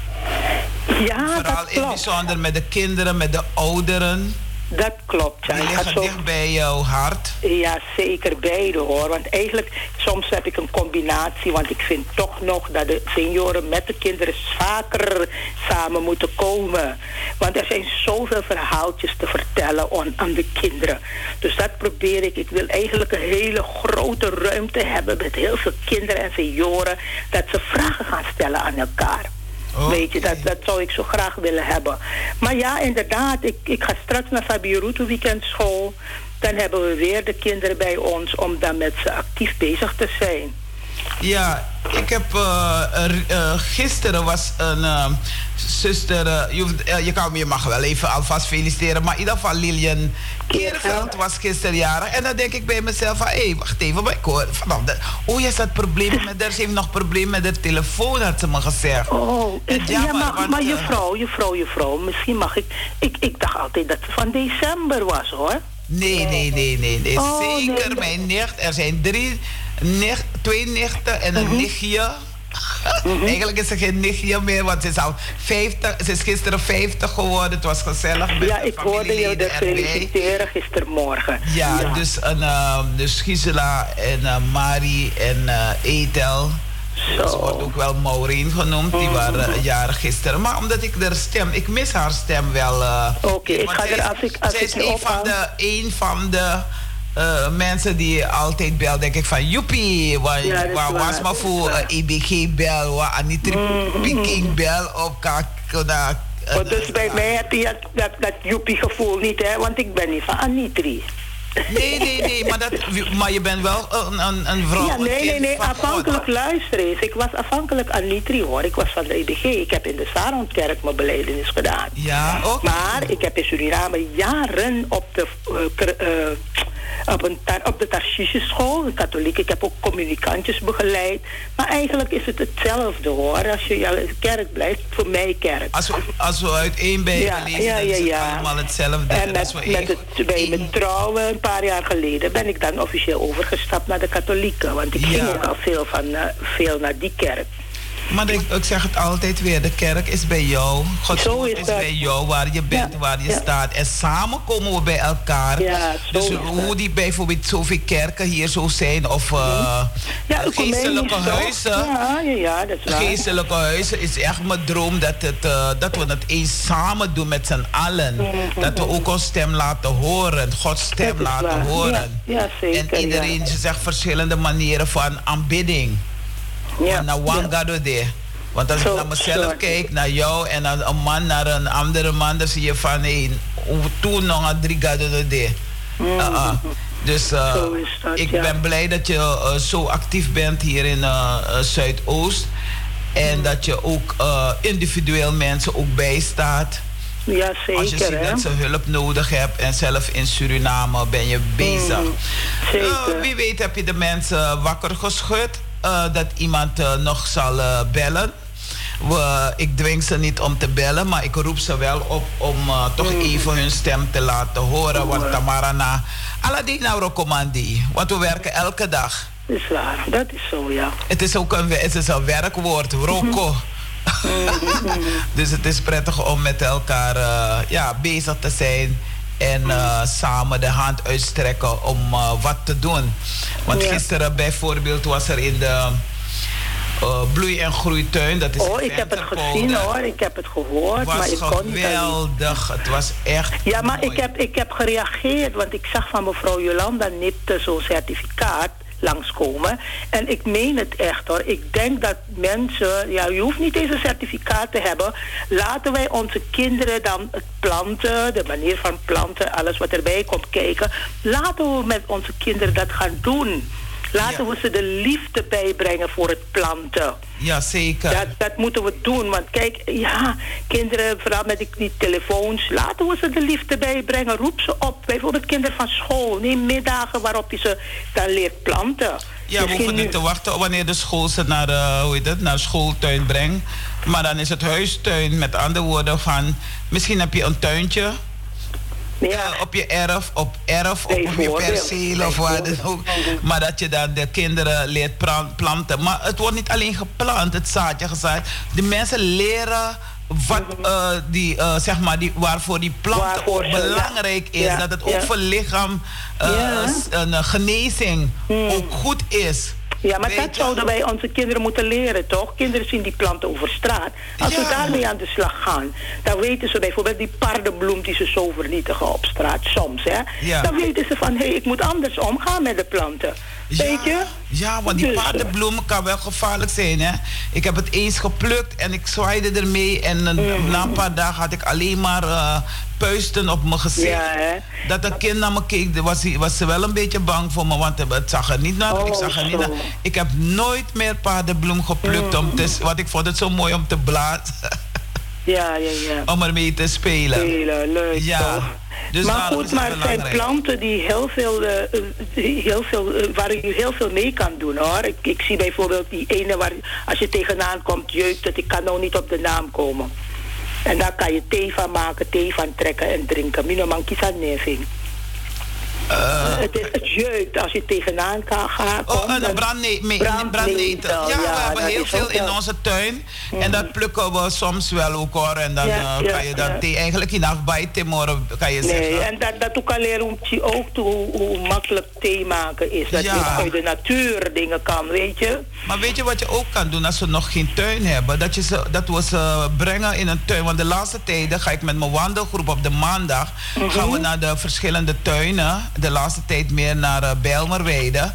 Ja, Vooral dat in klopt. bijzonder met de kinderen, met de ouderen. Dat klopt, ja. Die liggen zo- dicht bij jouw hart. Ja, zeker beide hoor. Want eigenlijk, soms heb ik een combinatie. Want ik vind toch nog dat de senioren met de kinderen vaker samen moeten komen. Want er zijn zoveel verhaaltjes te vertellen aan de kinderen. Dus dat probeer ik. Ik wil eigenlijk een hele grote ruimte hebben met heel veel kinderen en senioren. Dat ze vragen gaan stellen aan elkaar. Oké. Weet je, dat, dat zou ik zo graag willen hebben. Maar ja, inderdaad, ik, ik ga straks naar Fabirutu weekendschool. Dan hebben we weer de kinderen bij ons om dan met ze actief bezig te zijn. Ja, ik heb eh, eh, gisteren was een eh, zuster. je, je, kan, je mag wel even alvast feliciteren, maar in ieder geval Lilian Keerveld was gisteren jarig. En dan denk ik bij mezelf: van, hé, wacht even, maar ik hoor vanaf de. Oh, je had problemen met haar. Ze heeft nog problemen met de telefoon, had ze me gezegd. Oh, ja, maar, want, maar eh, je vrouw, je vrouw, je vrouw, misschien mag ik, ik... Ik dacht altijd dat het van december was, hoor. Nee, nee, nee, nee. nee. Oh, Zeker, nee. mijn nicht. Er zijn drie, nicht, twee nichten en een Mhm. nichtje. Eigenlijk is ze geen nichtje meer, want ze is al 50. Ze is gisteren 50 geworden. Het was gezellig met Ja, ik hoorde je familieleden dat feliciteren gistermorgen. Ja, dus, een, eh, dus Gisela en eh, Marie en eh Ethel. Ze wordt ook wel Maureen genoemd. Die waren eh, jarig gisteren. Maar omdat ik haar stem... Ik mis haar stem wel. Oké, ik ga er is- als ik- als zij ik is een van de, een van de eh, mensen die altijd bel. Denk ik van, joepie, waar, Ja, was maar voor waar. eh, EBG bel, waar Anitri Peking bel op Kakuna. Oh, dus bij mij heb je dat, dat, joepie gevoel niet, hè? Want ik ben niet van Anitri. Nee, nee, nee, maar, dat, maar je bent wel een, een, een vrouw. Ja, nee, nee, nee, afhankelijk luister eens. Ik was afhankelijk aan Nitri hoor. Ik was van de EBG. Ik heb in de Saronkerk mijn beleidenis gedaan. Ja, ook. Maar ik heb in Suriname jaren op de, eh, eh, op, een op de Tarsische school, een katholiek. Ik heb ook communicantjes begeleid. Maar eigenlijk is het hetzelfde hoor. Als je in de kerk blijft, voor mij kerk. Als we, als we uit één Bijbel Ja, lezen, ja, ja, het allemaal hetzelfde. En met, met één- het, bij mijn trouwen een paar jaar geleden ben ik dan officieel overgestapt naar de katholieken. Want ik ging ook al veel, van, eh, veel naar die kerk. Maar ik, ik zeg het altijd weer, de kerk is bij jou. God Zo is bij jou, waar je bent, Ja, waar je ja. staat. En samen komen we bij elkaar. Ja, dus hoe die bijvoorbeeld zoveel kerken hier zo zijn, of uh, Ja, geestelijke huizen. Ja, ja, ja, dat is waar. Geestelijke huizen is echt mijn droom dat, het, eh, dat we het eens samen doen met z'n allen. Dat we ook ons stem laten horen, Gods stem laten waar. horen. Ja, ja, zeker, en iedereen zegt verschillende manieren van aanbidding. Ja, naar one ja. De. Want als ik naar mezelf kijk, naar jou en naar een man naar een andere man, dan zie je van hé, hoe toen nog een drie God de. Uh, uh. Dus uh, dat, ik ben blij dat je uh, zo actief bent hier in uh, Zuidoost. En Mm. dat je ook individueel mensen ook bijstaat. Ja, Als je zeker, ziet hè. dat ze hulp nodig hebt en zelf in Suriname ben je bezig. Mm, zeker. Uh, wie weet heb je de mensen wakker geschud uh, dat iemand uh, nog zal uh, bellen. We, ik dwing ze niet om te bellen, maar ik roep ze wel op om toch Mm. even hun stem te laten horen. Want Tamara na, alla die nou. Want we werken elke dag. Dat is waar, dat is zo, ja. Het is ook een, het is een werkwoord, roko. dus het is prettig om met elkaar ja, bezig te zijn. En uh, samen de hand uitstrekken om uh, wat te doen. Want Ja. gisteren bijvoorbeeld was er in de uh, bloei- en groeituin. Dat is Oh, ik heb het gezien hoor, ik heb het gehoord, maar Het ik was kon niet. geweldig. Het was echt Ja, maar mooi. ik heb, ik heb gereageerd, want ik zag van mevrouw Jolanda Nipte zo'n certificaat langskomen. En ik meen het echt hoor. Ik denk dat mensen, ja, je hoeft niet deze certificaat te hebben. Laten wij onze kinderen dan het planten, de manier van planten, alles wat erbij komt kijken. Laten we met onze kinderen dat gaan doen. Laten Ja. we ze de liefde bijbrengen voor het planten. Ja, zeker. Dat, dat moeten we doen. Want kijk, ja, kinderen, vooral met die, die telefoons, laten we ze de liefde bijbrengen. Roep ze op. Bijvoorbeeld kinderen van school. Neem middagen waarop je ze dan leert planten. Ja, we Misschien hoeven nu- niet te wachten wanneer de school ze naar, eh, hoe heet het, naar schooltuin brengt. Maar dan is het huistuin. Met andere woorden van, misschien heb je een tuintje Ja, op je erf, op erf, of op je perceel of waar dan ook. Maar dat je dan de kinderen leert planten. Maar het wordt niet alleen geplant, het zaadje gezaaid. De mensen leren wat, eh, die, eh, zeg maar, die, waarvoor die Waarvoor ook ja. belangrijk is. Ja, Dat het ook ja. voor lichaam Ja. S- een genezing ook goed is. Ja maar Weet dat zouden wij onze kinderen moeten leren, toch? Kinderen zien die planten over straat. Als we Ja. daarmee aan de slag gaan, dan weten ze bijvoorbeeld die paardenbloem die ze zo vernietigen op straat soms, hè? Ja. Dan weten ze van, hé, hey, ik moet anders omgaan met de planten. Weet je? Ja, want die Dus, paardenbloemen kan wel gevaarlijk zijn, hè. Ik heb het eens geplukt en ik zwaaide ermee. En een- Mhm. na een paar dagen had ik alleen maar eh, puisten op mijn gezicht. Ja? Dat een kind naar me keek, was, was ze wel een beetje bang voor me. Want het zag er niet naar. ik, Oh, zag er niet naar. ik heb nooit meer paardenbloem geplukt. Om te, Mhm. want ik vond het zo mooi om te blazen. Ja, ja, ja. om ermee te spelen. Hele leuk Ja. toch? Dus maar goed, maar het zijn planten die heel veel, eh, eh, heel veel, eh, waar je heel veel mee kan doen hoor. Ik, ik zie bijvoorbeeld die ene waar als je tegenaan komt, jeukt het, ik kan nou niet op de naam komen. En daar kan je thee van maken, thee van trekken en drinken. Minoman kisan neving. Het, is, het als je tegenaan kan gaan. Oh, een dan- brandne me- brandnetel, brandnetel. Ja, we hebben heel veel in onze tuin. En dat plukken we soms wel ook hoor. En dan Ja, eh, ja, kan je dat ja. thee eigenlijk in bij Timor, kan je Nee, zeggen. en dat, dat ook al leren ook toe, hoe, hoe makkelijk thee maken is. Dat Ja. je uit de natuur dingen kan, weet je. Maar weet je wat je ook kan doen als we nog geen tuin hebben? Dat, je ze, dat we ze brengen in een tuin. Want de laatste tijden ga ik met mijn wandelgroep op de maandag... gaan we naar de verschillende tuinen. De laatste tijd meer naar uh, Bijlmerweide.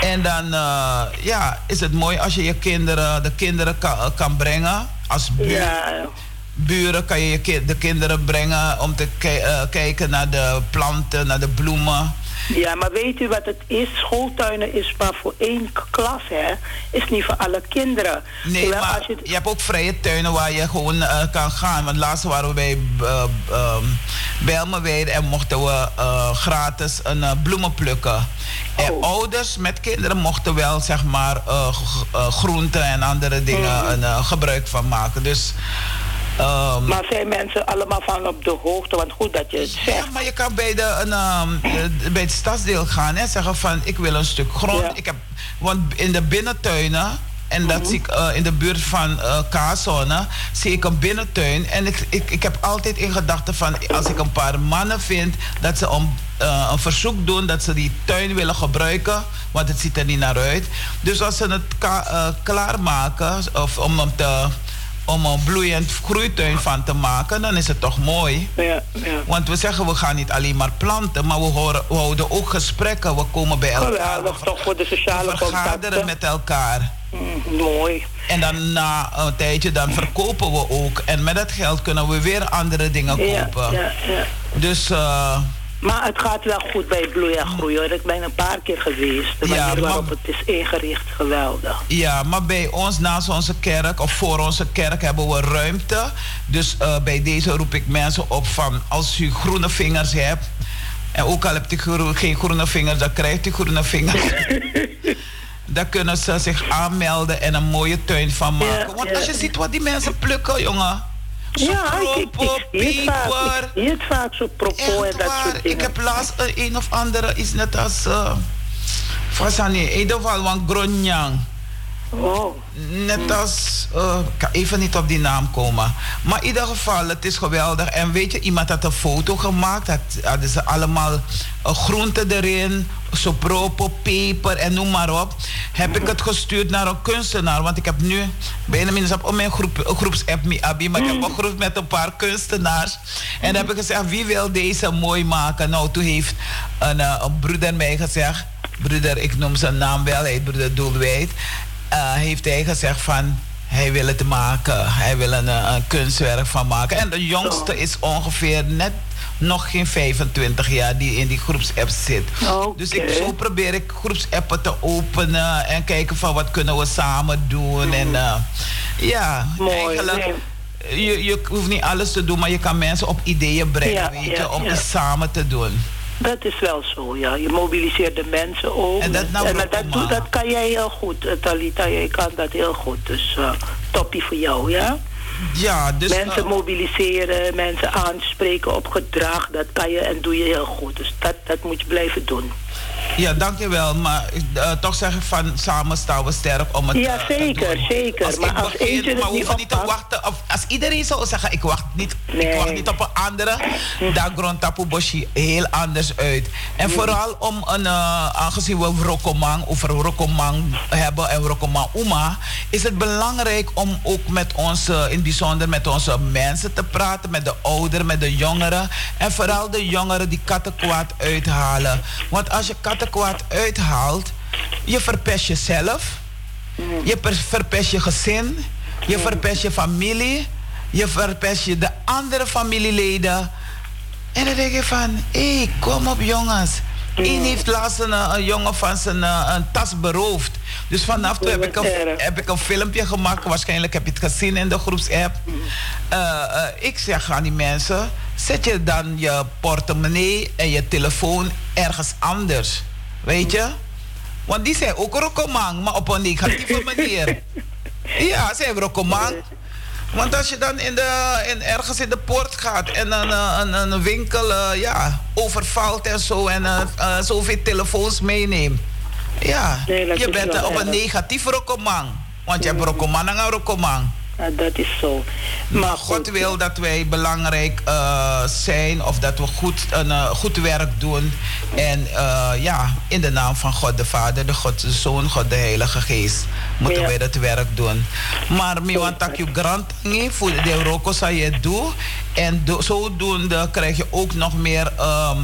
En dan eh, ja, is het mooi als je je kinderen, de kinderen kan, kan brengen als buur. Ja, buren kan je, de kinderen brengen om te ki- eh, kijken naar de planten, naar de bloemen. Ja, maar weet u wat het is? Schooltuinen is maar voor één klas, hè? Is niet voor alle kinderen. Nee, Terwijl maar als je, je hebt ook vrije tuinen waar je gewoon eh, kan gaan. Want laatst waren we bij uh, um, Bijlmerweide en mochten we eh, gratis een eh, bloemen plukken. En Oh. ouders met kinderen mochten wel zeg maar eh, eh, groenten en andere dingen Mhm. een, eh, gebruik van maken. Dus ehm, maar zijn mensen allemaal van op de hoogte? Want goed dat je het Ja, zegt. maar je kan bij, de, een, ehm, eh, bij het stadsdeel gaan en zeggen van ik wil een stuk grond. Ja. Ik heb, want in de binnentuinen, en dat zie ik eh, in de buurt van Kaaszone, zie ik een binnentuin. En ik, ik, ik heb altijd in gedachten van als ik een paar mannen vind dat ze om, eh, een verzoek doen dat ze die tuin willen gebruiken, want het ziet er niet naar uit. Dus als ze het klaarmaken of om hem te om een bloeiend groeituin van te maken, dan is het toch mooi. Ja, ja. Want we zeggen we gaan niet alleen maar planten, maar we, horen, we houden ook gesprekken. We komen bij elkaar. Geweldig, toch voor de sociale we vergaderen contacten. met elkaar. Mm, mooi. En dan na een tijdje dan verkopen we ook. En met dat geld kunnen we weer andere dingen Ja, kopen. ja, ja. Dus eh, Maar het gaat wel goed bij bloei en groei hoor. Ik ben een paar keer geweest. De Ja, manier waarop maar- het is ingericht, geweldig. ja, maar bij ons naast onze kerk of voor onze kerk hebben we ruimte. Dus eh, bij deze roep ik mensen op van als u groene vingers hebt. En ook al hebt u geen groene vingers, dan krijgt u groene vingers. Dan kunnen ze zich aanmelden en een mooie tuin van maken. Ja, Want als je ziet wat die mensen plukken, jongen. Ja, ik, ik, zie het vaak. Ik het vaak zo propos en dat soort dingen. Ik heb laatst een, een of andere iets net als... Uh, Fasani, in ieder geval een gronjang. Oh, Net als, eh, ik kan even niet op die naam komen. Maar in ieder geval, het is geweldig. En weet je, iemand had een foto gemaakt. Had, hadden ze allemaal uh, groenten erin. Sopropo, peper en noem maar op. Heb ik het gestuurd naar een kunstenaar. Want ik heb nu bijna minstens op mijn groep, groepsapp mi abi. Maar ik heb een groep met een paar kunstenaars. En heb ik gezegd, wie wil deze mooi maken? Nou, toen heeft een, uh, een broeder mij gezegd. Broeder, ik noem zijn naam wel, hij broeder Doelwijd uh, heeft hij gezegd van hij wil het maken. Hij wil een, uh, een kunstwerk van maken. En de jongste is ongeveer net nog geen 25 jaar die in die groepsapp zit. Okay. Dus ik, zo probeer ik groepsappen te openen en kijken van wat kunnen we samen doen. Mm. En uh, ja, Mooi, eigenlijk. Nee. Je, je hoeft niet alles te doen, maar je kan mensen op ideeën brengen, Ja, weet ja, je, om ja. iets samen te doen. Dat is wel zo, ja. Je mobiliseert de mensen ook. En dat nou en ook dat, kan jij heel goed, eh, Talita. Jij kan dat heel goed. Dus uh, toppie voor jou, ja? Ja, dus... Mensen mobiliseren, mensen aanspreken op gedrag. Dat kan je en doe je heel goed. Dus dat, dat moet je blijven doen. Ja, dankjewel. Maar uh, toch zeg ik van samen staan we sterk om het Ja, zeker, zeker. Als maar ik als begin, eentje maar niet hoeven niet te wachten. Of, als iedereen zou zeggen, ik wacht niet, Nee. ik wacht niet op een andere, dan grond Tapu Boshi heel anders uit. En vooral om een, uh, aangezien we Rokomang over Rokomang hebben en Rokomang Uma, is het belangrijk om ook met onze, in het bijzonder met onze mensen te praten, met de ouderen, met de jongeren. En vooral de jongeren die kattenkwaad uithalen. Want als je kattenkwaad uithaalt, je verpest jezelf. Je verpest je gezin. Je verpest je familie. Je verpest je de andere familieleden. En dan denk je van, hé, hey, kom op jongens. Eén heeft laatst een, eh, een jongen van zijn uh, een tas beroofd. Dus vanaf toen heb ik, een, heb ik een filmpje gemaakt. Waarschijnlijk heb je het gezien in de groepsapp. Uh, uh, ik zeg aan die mensen, zet je dan je portemonnee en je telefoon ergens anders. Weet je? Want die zijn ook rokomang, maar op een negatieve manier. Ja, ze hebben rokomang. Want als je dan in de, in, ergens in de poort gaat en een, een, een winkel uh, ja, overvalt en zo en uh, uh, zoveel telefoons meeneemt. Ja, Nee, je bent op een negatief rokomang. Want je hebt rokomang en een rokomang. Dat is zo. Maar God wil dat wij belangrijk eh, zijn of dat we goed, een, eh, goed werk doen. En eh, ja, in de naam van God de Vader, de God de Zoon, God de Heilige Geest, moeten Ja. wij dat werk doen. Maar mi want dat je grant voor de roko zou je doen. En do, zodoende krijg je ook nog meer ehm, eh,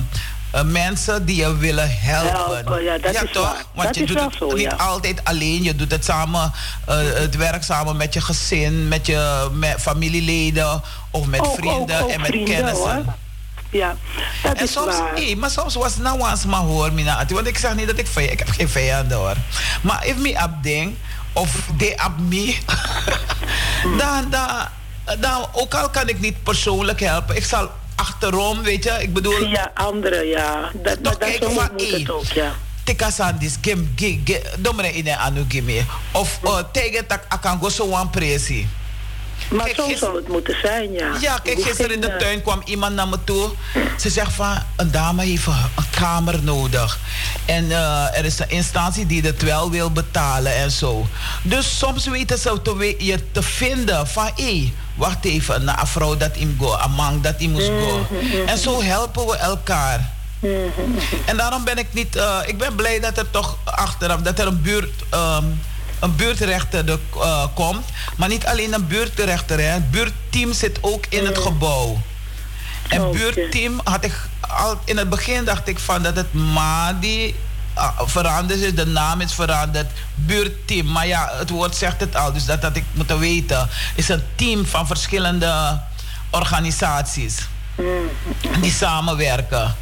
mensen die je willen helpen. Helpen, ja, dat is toch? waar. Want Dat je doet het zo, niet ja. altijd alleen. Je doet het samen, eh, het werk samen met je gezin, met je met familieleden of met Ook- vrienden ook- ook en met vrienden, kennissen. hoor. ja. Dat en is soms, waar. nee, maar soms was het nou eens maar hoor, mina. Want ik zeg niet dat ik vijand, ik heb geen vijanden hoor. Maar if me up ding, of they up me, dan, dan, dan, ook al kan ik niet persoonlijk helpen, ik zal achterom, weet je, ik bedoel, Ja, anderen, ja. Dat, Toch dat, kijken zo van, hey, ja. tikasandis, gem, ge, ge, domre in een anu gimme. Of uh, tegen tak akan go so one presi. Maar Kijk, zo gis- zou het moeten zijn, ja. Ja, kijk, gisteren in de geen, tuin kwam iemand naar me toe. Ze zegt van, een dame heeft een kamer nodig. En eh, er is een instantie die het wel wil betalen en zo. Dus soms weten ze te je te vinden van, hé, wacht even, een vrouw dat hem go, een man dat hij moest go. En zo helpen we elkaar. En daarom ben ik niet, eh, ik ben blij dat er toch achteraf, dat er een buurt... ehm, een buurtrechter er, eh, komt. Maar niet alleen een buurtrechter. Hè. Het buurtteam zit ook in het gebouw. En Oké. buurtteam had ik al in het begin dacht ik van dat het Madi ah, veranderd is, de naam is veranderd, buurtteam. Maar ja, het woord zegt het al, dus dat had ik moeten weten. is een team van verschillende organisaties die samenwerken.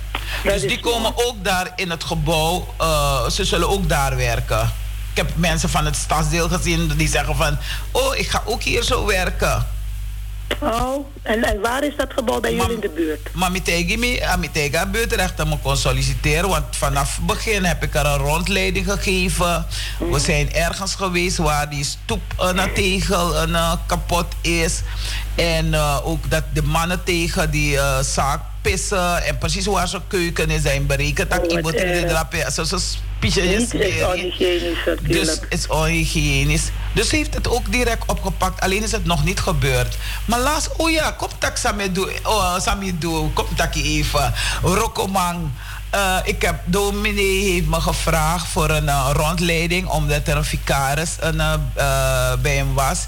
Dat dus die komen ook daar in het gebouw, eh, ze zullen ook daar werken. Ik heb mensen van het stadsdeel gezien die zeggen van, oh, ik ga ook hier zo werken. Oh, en, en waar is dat gebouw bij jullie in de buurt? Maar mitegi mi, ah, mitega buurtrechter me kon solliciteren. Want vanaf het begin heb ik er een rondleiding gegeven. We zijn ergens geweest waar die stoep uh, naar tegel uh, kapot is. En uh, ook dat de mannen tegen die uh, zaak pissen. En precies waar zijn keuken is zijn berekend. Dat Oh, iemand in de erg. drap Zo zo spiesje is onhygiënisch Dus het is onhygiënisch. Dus ze heeft het ook direct opgepakt. Alleen is het nog niet gebeurd. Maar laatst, oh ja, kom tak doen. Oh. Kom tak even. Rokomang. Eh, ik heb, dominee heeft me gevraagd voor een eh, rondleiding. Omdat er een vicaris een, eh, eh, bij hem was.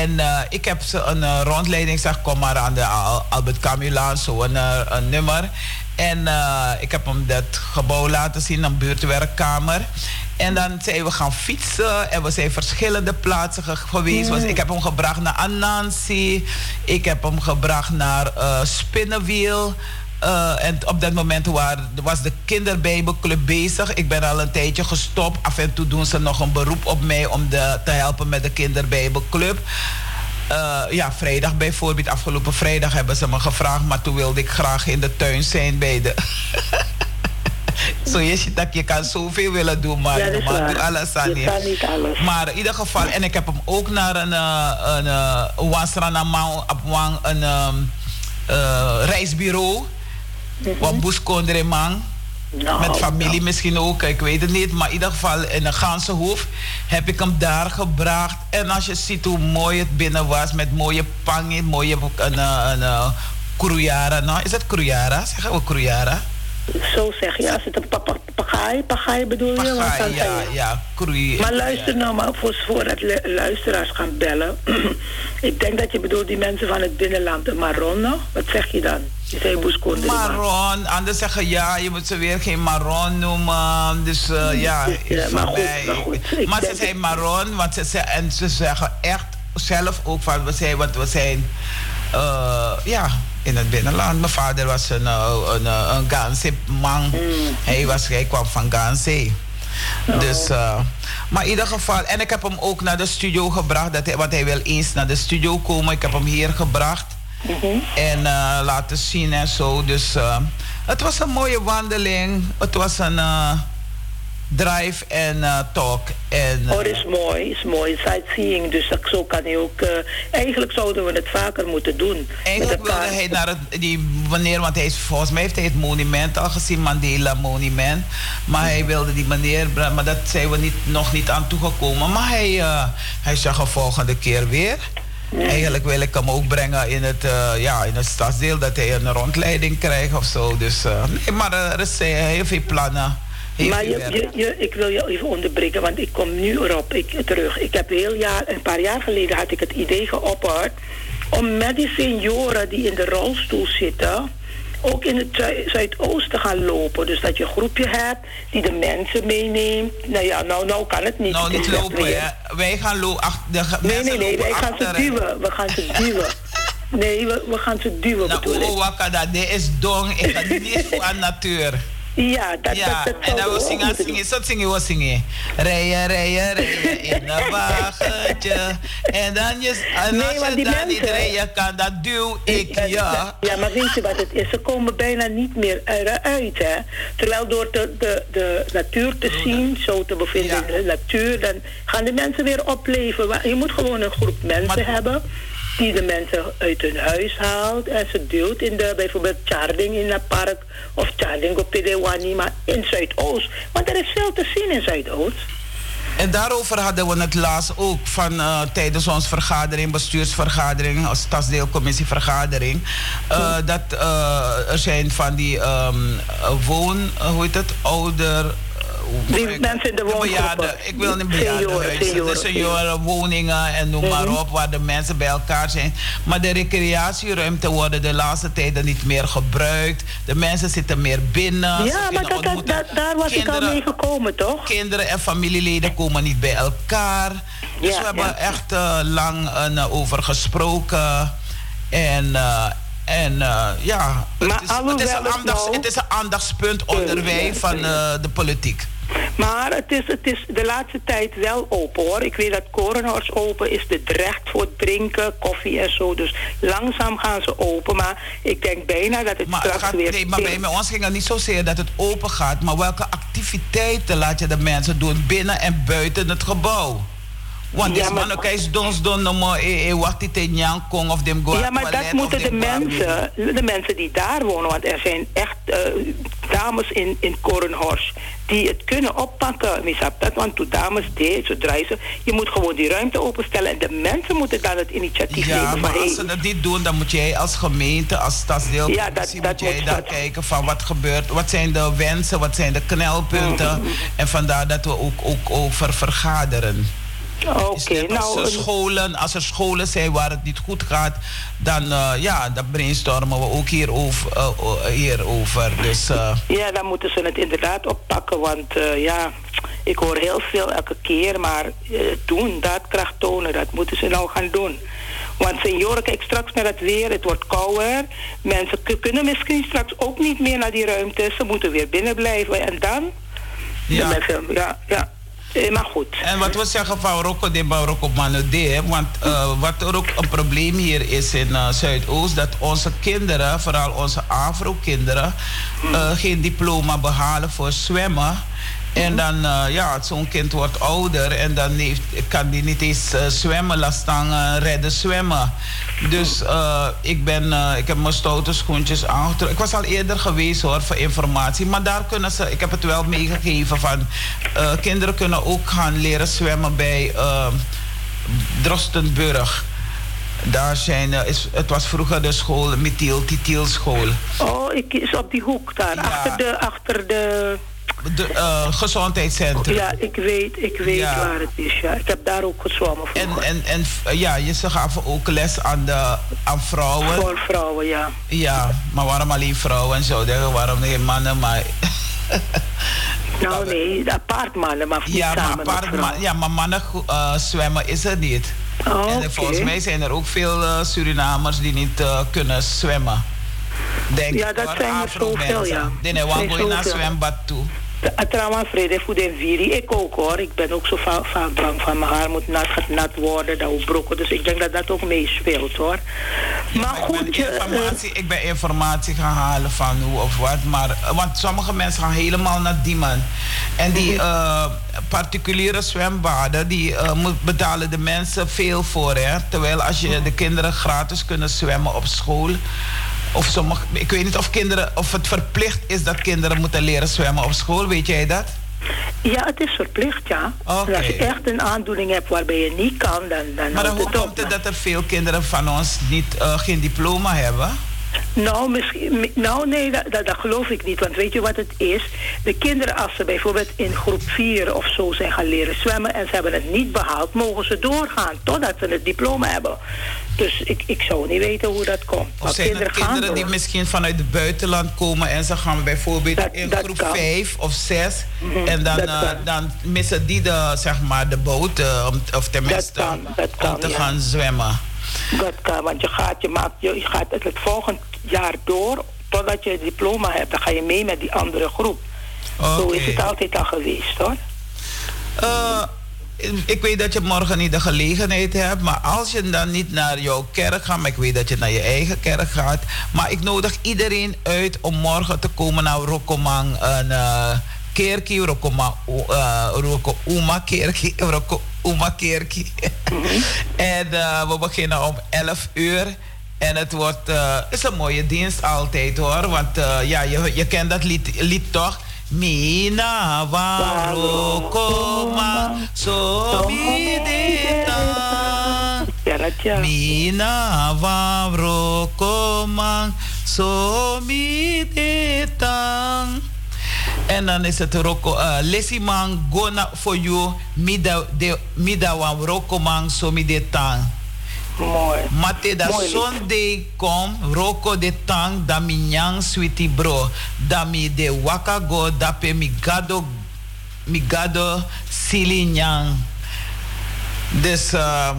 En eh, ik heb ze een eh, rondleiding gezegd, kom maar aan de Al- Albert Camulaan, zo een, eh, een nummer. En ik heb hem dat gebouw laten zien, een buurtwerkkamer. En dan zijn we gaan fietsen en we zijn verschillende plaatsen ge- geweest. Ik heb hem gebracht naar Anansi, ik heb hem gebracht naar Spinnenwiel. Eh, en op dat moment waar, was de kinderbijbelclub bezig. Ik ben al een tijdje gestopt. Af en toe doen ze nog een beroep op mij om de, te helpen met de kinderbijbelclub. Eh, ja, vrijdag bijvoorbeeld. Afgelopen vrijdag hebben ze me gevraagd. Maar toen wilde ik graag in de tuin zijn bij de... Zo je ziet dat je kan zoveel willen doen, maar Ja, is alles aan Je kan niet alles. Maar in ieder geval, en ik heb hem ook naar een, eh, een, op Wang, een ehm, Wat Boeskondremang. Nou, Met familie nou. misschien ook, ik weet het niet. Maar in ieder geval in de Gansenhoef heb ik hem daar gebracht. En als je ziet hoe mooi het binnen was, met mooie pangen, mooie een, een, een, Kruyara. Nou, is het Kruyara? Zeggen we Kruyara? Zo zeg je, als het een papa- pagaai, pagaai bedoel je? Dan ja, je- ja, Krui. Maar luister nou maar, voor, voordat lu- luisteraars gaan bellen. ik denk dat je bedoelt die mensen van het binnenland, de Maronnen. Wat zeg je dan? Je zei Boeskonde. Marron, anderen zeggen ja, je moet ze weer geen marron noemen. Dus eh, ja, Ja, voor maar goed, maar goed. Maar ze zijn marron, want ze, en ze zeggen echt zelf ook van we zijn, want we zijn eh, ja, in het binnenland. Mijn vader was een, eh, een, eh, een Ganse man. Mm. Hij, was, hij kwam van Ganse. Oh. Dus, eh, maar in ieder geval, en ik heb hem ook naar de studio gebracht, dat hij, want hij wil eens naar de studio komen. Ik heb hem hier gebracht Mhm. en laten zien en zo. Dus het was een mooie wandeling. Het was een drive en eh, talk. En, eh, Oh, is mooi, is mooi. Sightseeing, dus dat, zo kan hij ook... eh, eigenlijk zouden we het vaker moeten doen. Eigenlijk wilde hij naar het, die, wanneer, want hij is, volgens mij heeft hij het monument al gezien, Mandela Monument. Maar hij wilde die meneer, maar dat zijn we niet, nog niet aan toegekomen. Maar hij, hij zegt een volgende keer weer. Eigenlijk wil ik hem ook brengen in het, ja, in het stadsdeel, dat hij een rondleiding krijgt of zo. Dus, nee, maar er eh, heel veel plannen. Maar je, je, je, ik wil je even onderbreken, want ik kom nu erop ik, terug. Ik heb heel jaar, een paar jaar geleden had ik het idee geopperd om met die senioren die in de rolstoel zitten, ook in het Zui- Zuidoosten te gaan lopen. Dus dat je een groepje hebt die de mensen meeneemt. Nou ja, nou, nou kan het niet. Nou, niet lopen, hè. Wij gaan lopen. Nee, nee, nee, wij gaan ze duwen. We gaan ze duwen. Nee, we, we gaan ze duwen Nou, bedoel ik. oh, wakada, dit is dong. Ik ga niet van natuur. Ja, dat, Ja, dat, dat en dan ook zingen, zingen, zo zingen we zingen. Rijden, rijden, rijden in een wagentje. En dan je, en Nee, als je die dan niet rijden kan, dat duw ik Ja, ja. ja, maar weet je wat het is? Ze komen bijna niet meer eruit, hè. Terwijl door de, de, de natuur te zien, zo te bevinden Ja. in de natuur... dan gaan de mensen weer opleven. Je moet gewoon een groep mensen Maar- hebben... die de mensen uit hun huis haalt... en ze duwt in de, bijvoorbeeld Charding in het park... of Charding op Pedewani, maar in Zuidoost. Want er is veel te zien in Zuidoost. En daarover hadden we het laatst ook van eh, tijdens onze vergadering, bestuursvergadering, als stadsdeelcommissievergadering. eh, dat eh, er zijn van die ehm, eh, woon, hoe heet het, ouder. Die mensen in de woongroepen. bejaarden. Ik wil niet bejaardenhuizen. Senioren, De senioren. seniorenwoningen en noem maar Mhm. op, waar de mensen bij elkaar zijn. Maar de recreatieruimte worden de laatste tijden niet meer gebruikt. De mensen zitten meer binnen. Ja, maar dat, dat, daar was ik al Kinderen- mee gekomen, toch? Kinderen en familieleden komen niet bij elkaar. Dus Ja, we hebben ja. echt eh, lang eh, over gesproken. En, eh, en eh, ja, het Maar is, het, is een het aandachts, nou- het is een aandachtspunt onder wij van eh, de politiek. Maar het is, het is de laatste tijd wel open hoor. Ik weet dat Korenhorst open is. De recht voor het drinken, koffie en zo. Dus langzaam gaan ze open. Maar ik denk bijna dat het Maar, het straks gaat, weer... nee, maar bij, bij ons ging het niet zozeer dat het open gaat, maar welke activiteiten laat je de mensen doen binnen en buiten het gebouw? Want Ja, maar- eens dons don no mo e e die nyang kong of dem go Ja, maar dat moeten de mensen, de mensen die daar wonen, want er zijn echt eh, dames in, in Korenhorst die het kunnen oppakken. Misap dat, want toen dames deed, zodra ze, je moet gewoon die ruimte openstellen en de mensen moeten dan het initiatief Ja, nemen. maar van, als hey, ze dat niet doen, dan moet jij als gemeente, als stadsdeel, Ja, dat- dat moet jij moet dan dat. kijken van wat gebeurt, wat zijn de wensen, wat zijn de knelpunten. Mm. En vandaar dat we ook, ook over vergaderen. Oké, als nou, er scholen, als er scholen zijn waar het niet goed gaat, dan, eh, ja, dan brainstormen we ook hierover. eh, eh, hierover. Dus, Ja, dan moeten ze het inderdaad oppakken. Want ja, ik hoor heel veel elke keer. Maar doen, daadkracht tonen, dat moeten ze nou gaan doen. Want senioren, kijk straks naar het weer, het wordt kouder. Mensen kunnen misschien straks ook niet meer naar die ruimte. Ze moeten weer binnen blijven. En dan? Ja. mensen, ja, ja. Eh, maar goed. En wat we zeggen van Rocco de Marokko Manode, want eh, wat er ook een probleem hier is in eh, Zuidoost, dat onze kinderen, vooral onze Afro-kinderen, eh, geen diploma behalen voor zwemmen. En dan, eh, ja, zo'n kind wordt ouder en dan heeft, kan die niet eens zwemmen, laat staan eh, redden zwemmen. Dus eh, ik, ben, eh, ik heb mijn stoute schoentjes aangetrokken. Ik was al eerder geweest hoor, voor informatie. Maar daar kunnen ze, ik heb het wel meegegeven van... eh, kinderen kunnen ook gaan leren zwemmen bij Drostenburg. Daar zijn, is, het was vroeger de school, Mithiel Titiel school. Oh, ik is op die hoek daar. Ja. Achter de... Achter de De eh, gezondheidscentrum. ja, ik weet, ik weet Ja. waar het is. Ja. Ik heb daar ook gezwommen En, vroeger. en, en eh, ja, je, ze gaven ook les aan, de, aan vrouwen. Voor vrouwen, ja. Ja, maar waarom alleen vrouwen en zo? Waarom geen mannen? Maar, Nou nee, apart mannen, maar niet ja, samen apart, maar, ja, maar mannen eh, zwemmen is er niet. Oh, en volgens mij zijn er ook veel eh, Surinamers die niet kunnen zwemmen. Denk Ja, dat zijn er zoveel, ja. Die je naar zwembad toe. Trouwens, vrede voor de viri. Ik ook hoor. Ik ben ook zo va- vaak bang van mijn haar moet nat, gaat nat worden, dat moet brokken. Dus ik denk dat dat ook meespeelt hoor. maar Maar ik, goed, ben eh, informatie, ik ben informatie gaan halen van hoe of wat. Maar, eh, want sommige mensen gaan helemaal naar Diemen. En die Mhm. eh, particuliere zwembaden, die moet, betalen de mensen veel voor. Hè? Terwijl als je de kinderen gratis kunnen zwemmen op school. Of sommige, ik weet niet of, kinderen, of het verplicht is dat kinderen moeten leren zwemmen op school. Weet jij dat? ja, het is verplicht, ja. Als je echt een aandoening hebt waarbij je niet kan, dan, dan Maar hoe komt het dat er veel kinderen van ons niet, eh, geen diploma hebben? Nou, misschien, mi- nou nee, dat, dat, dat geloof ik niet. Want weet je wat het is? De kinderen, als ze bijvoorbeeld in groep 4 of zo zijn gaan leren zwemmen en ze hebben het niet behaald, mogen ze doorgaan totdat ze het diploma hebben. Dus ik, ik zou niet weten hoe dat komt. Of Maar zijn er kinderen die misschien vanuit het buitenland komen en ze gaan bijvoorbeeld Dat- in dat groep kan. 5 of 6 Mhm, en dan, eh, dan missen die de, zeg maar, de boot, eh, om, of tenminste kan, dat kan, om te ja. gaan zwemmen. Dat kan, want je gaat, je maakt, je, gaat het, het volgend jaar door. Totdat je het diploma hebt, dan ga je mee met die andere groep. Zo is het altijd al geweest hoor. Uh, ik weet dat je morgen niet de gelegenheid hebt, maar als je dan niet naar jouw kerk gaat, maar ik weet dat je naar je eigen kerk gaat, maar ik nodig iedereen uit om morgen te komen naar Rokomang, een uh, kerkie, Rokoma, uh, Roko Uma kerkie, Roko kerkie. en uh, we beginnen om 11 uur. En het wordt, is een mooie dienst altijd hoor. Want ja, je, je kent dat lied, lied toch? Mina warokoma so mideta. Mina warokoma so mideta. En dan is het roko, uh, lesimang gona for you mida de mida wan rokomang so mideta. Mooi. Mate da Sunday kom, roko de tang, da mi nyang sweetie bro. Da mi de waka go, da pe mi gado, mi gado sili nyang. Dus uh,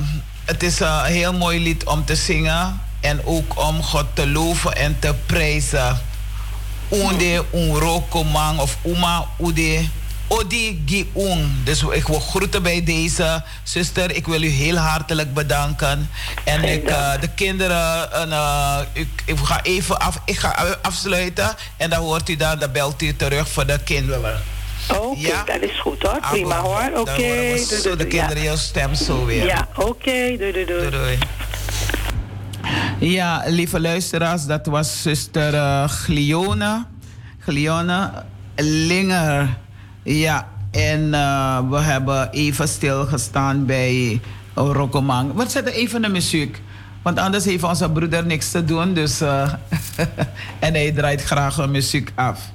het is een heel mooi lied om te zingen. En ook om God te loven en te prijzen. Unde un roko man of uma ude Odi. Dus ik wil groeten bij deze zuster. Ik wil u heel hartelijk bedanken. En ik, uh, de kinderen, uh, ik, ik, ga even af, ik ga afsluiten. En dan hoort u dan, dan belt u terug voor de kinderen. Oké, okay, ja? dat is goed hoor. Prima hoor. Oké. Okay. Zo de kinderen ja. jouw stem zo weer. Ja, oké. Okay. Doei, doei. doei, doei. Ja, lieve luisteraars, dat was zuster uh, Glione. Glione Linger. Ja, en uh, we hebben even stilgestaan bij Rokomang. We zetten even de muziek. Want anders heeft onze broeder niks te doen. Dus, uh, en hij draait graag muziek af.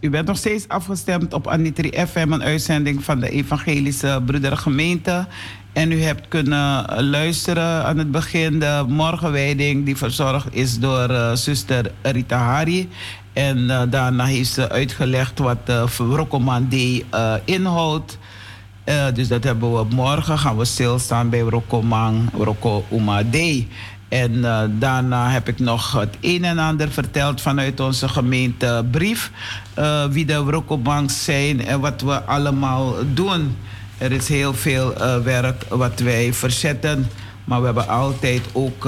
U bent nog steeds afgestemd op Anitri FM, een uitzending van de Evangelische Broedergemeente. En u hebt kunnen luisteren aan het begin de morgenwijding die verzorgd is door uh, zuster Rita Hari. En uh, daarna heeft ze uitgelegd wat de Rokoman D inhoudt. dus dat hebben we morgen. Gaan we stilstaan bij Rokoman, Roko Uma D. En uh, daarna heb ik nog het een en ander verteld vanuit onze gemeentebrief. Uh, wie de Rokobanks zijn en wat we allemaal doen. Er is heel veel werk wat wij verzetten. Maar we hebben altijd ook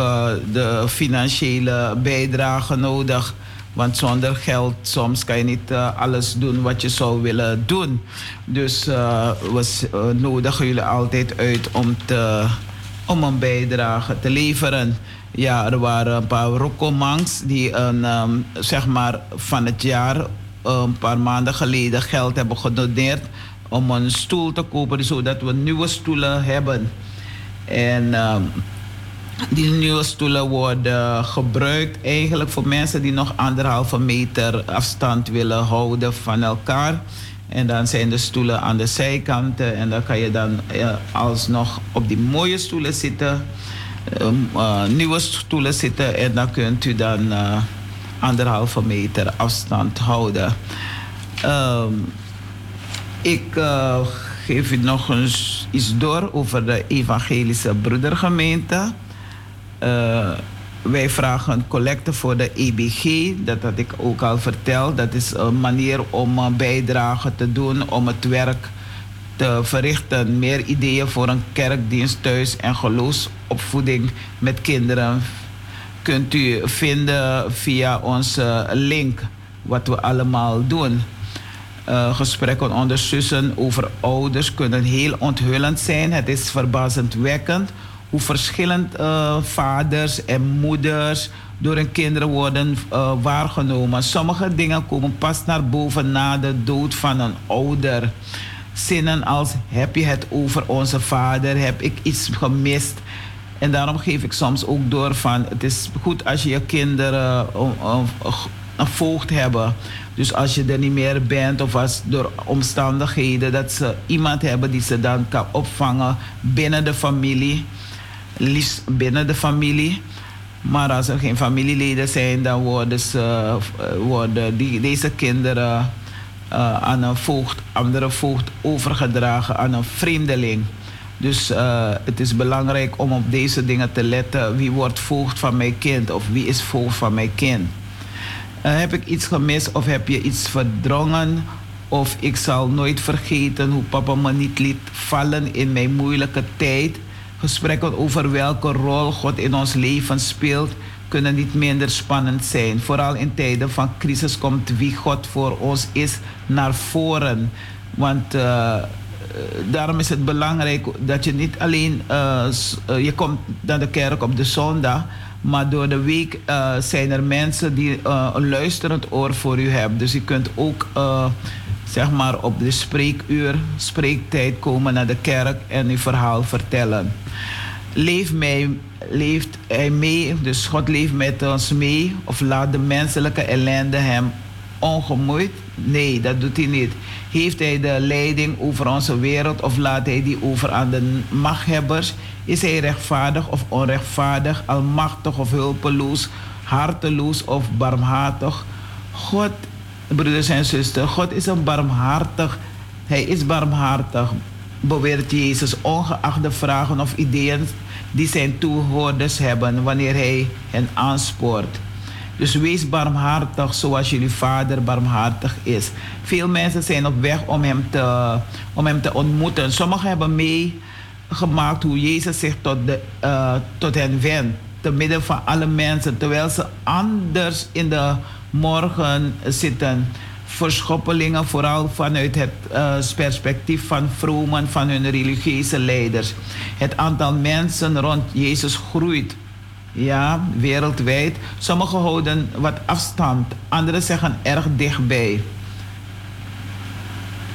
de financiële bijdrage nodig. Want zonder geld soms kan je niet alles doen wat je zou willen doen. Dus we nodigen jullie altijd uit om te om een bijdrage te leveren. Ja, er waren een paar Rokomangs die een, um, zeg maar van het jaar een paar maanden geleden geld hebben gedoneerd om een stoel te kopen, zodat we nieuwe stoelen hebben. En um, die nieuwe stoelen worden gebruikt eigenlijk voor mensen die nog anderhalve meter afstand willen houden van elkaar. En dan zijn de stoelen aan de zijkanten. En dan kan je dan alsnog op die mooie stoelen zitten. Uh, nieuwe stoelen zitten. En dan kunt u dan uh, anderhalve meter afstand houden. Um, ik geef u nog eens iets door over de evangelische broedergemeente wij vragen een collecte voor de EBG. Dat had ik ook al verteld. Dat is een manier om een bijdrage te doen om het werk te verrichten. Meer ideeën voor een kerkdienst thuis en geloofsopvoeding met kinderen kunt u vinden via onze link. Wat we allemaal doen. Uh, gesprekken onder zussen over ouders kunnen heel onthullend zijn. Het is verbazendwekkend hoe verschillend uh, vaders en moeders door hun kinderen worden uh, waargenomen. Sommige dingen komen pas naar boven na de dood van een ouder. Zinnen als heb je het over onze vader, heb ik iets gemist. En daarom geef ik soms ook door van het is goed als je je kinderen uh, een voogd hebben. Dus als je er niet meer bent of als door omstandigheden dat ze iemand hebben die ze dan kan opvangen binnen de familie liefst binnen de familie. Maar als er geen familieleden zijn, dan worden, ze, eh, worden deze kinderen uh, aan een voogd, andere voogd overgedragen aan een vreemdeling. Dus uh, het is belangrijk om op deze dingen te letten. Wie wordt voogd van mijn kind of wie is voogd van mijn kind? Heb ik iets gemist of heb je iets verdrongen? Of ik zal nooit vergeten hoe papa me niet liet vallen in mijn moeilijke tijd Gesprekken over welke rol God in ons leven speelt, kunnen niet minder spannend zijn. Vooral in tijden van crisis komt wie God voor ons is naar voren. Want uh, daarom is het belangrijk dat je niet alleen uh, je komt naar de kerk op de zondag, maar door de week zijn er mensen die een luisterend oor voor u hebben. Dus je kunt ook zeg maar op de spreekuur, spreektijd komen naar de kerk en uw verhaal vertellen. Leef mij, leeft hij mee, dus God leeft met ons mee, of laat de menselijke ellende hem ongemoeid? Nee, dat doet hij niet. Heeft hij de leiding over onze wereld of laat hij die over aan de machthebbers? Is hij rechtvaardig of onrechtvaardig, almachtig of hulpeloos, harteloos of barmhartig? God broeders en zusters, God is een barmhartig. Hij is barmhartig, beweert Jezus, ongeacht de vragen of ideeën die zijn toehoorders hebben wanneer hij hen aanspoort. Dus wees barmhartig zoals jullie vader barmhartig is. Veel mensen zijn op weg om hem te, om hem te ontmoeten. Sommigen hebben meegemaakt hoe Jezus zich tot, de, uh, tot hen wendt. Te midden van alle mensen. Terwijl ze anders in de morgen zitten verschoppelingen, vooral vanuit het uh, perspectief van vromen, van hun religieuze leiders. Het aantal mensen rond Jezus groeit. Ja, wereldwijd. Sommigen houden wat afstand, anderen zeggen erg dichtbij.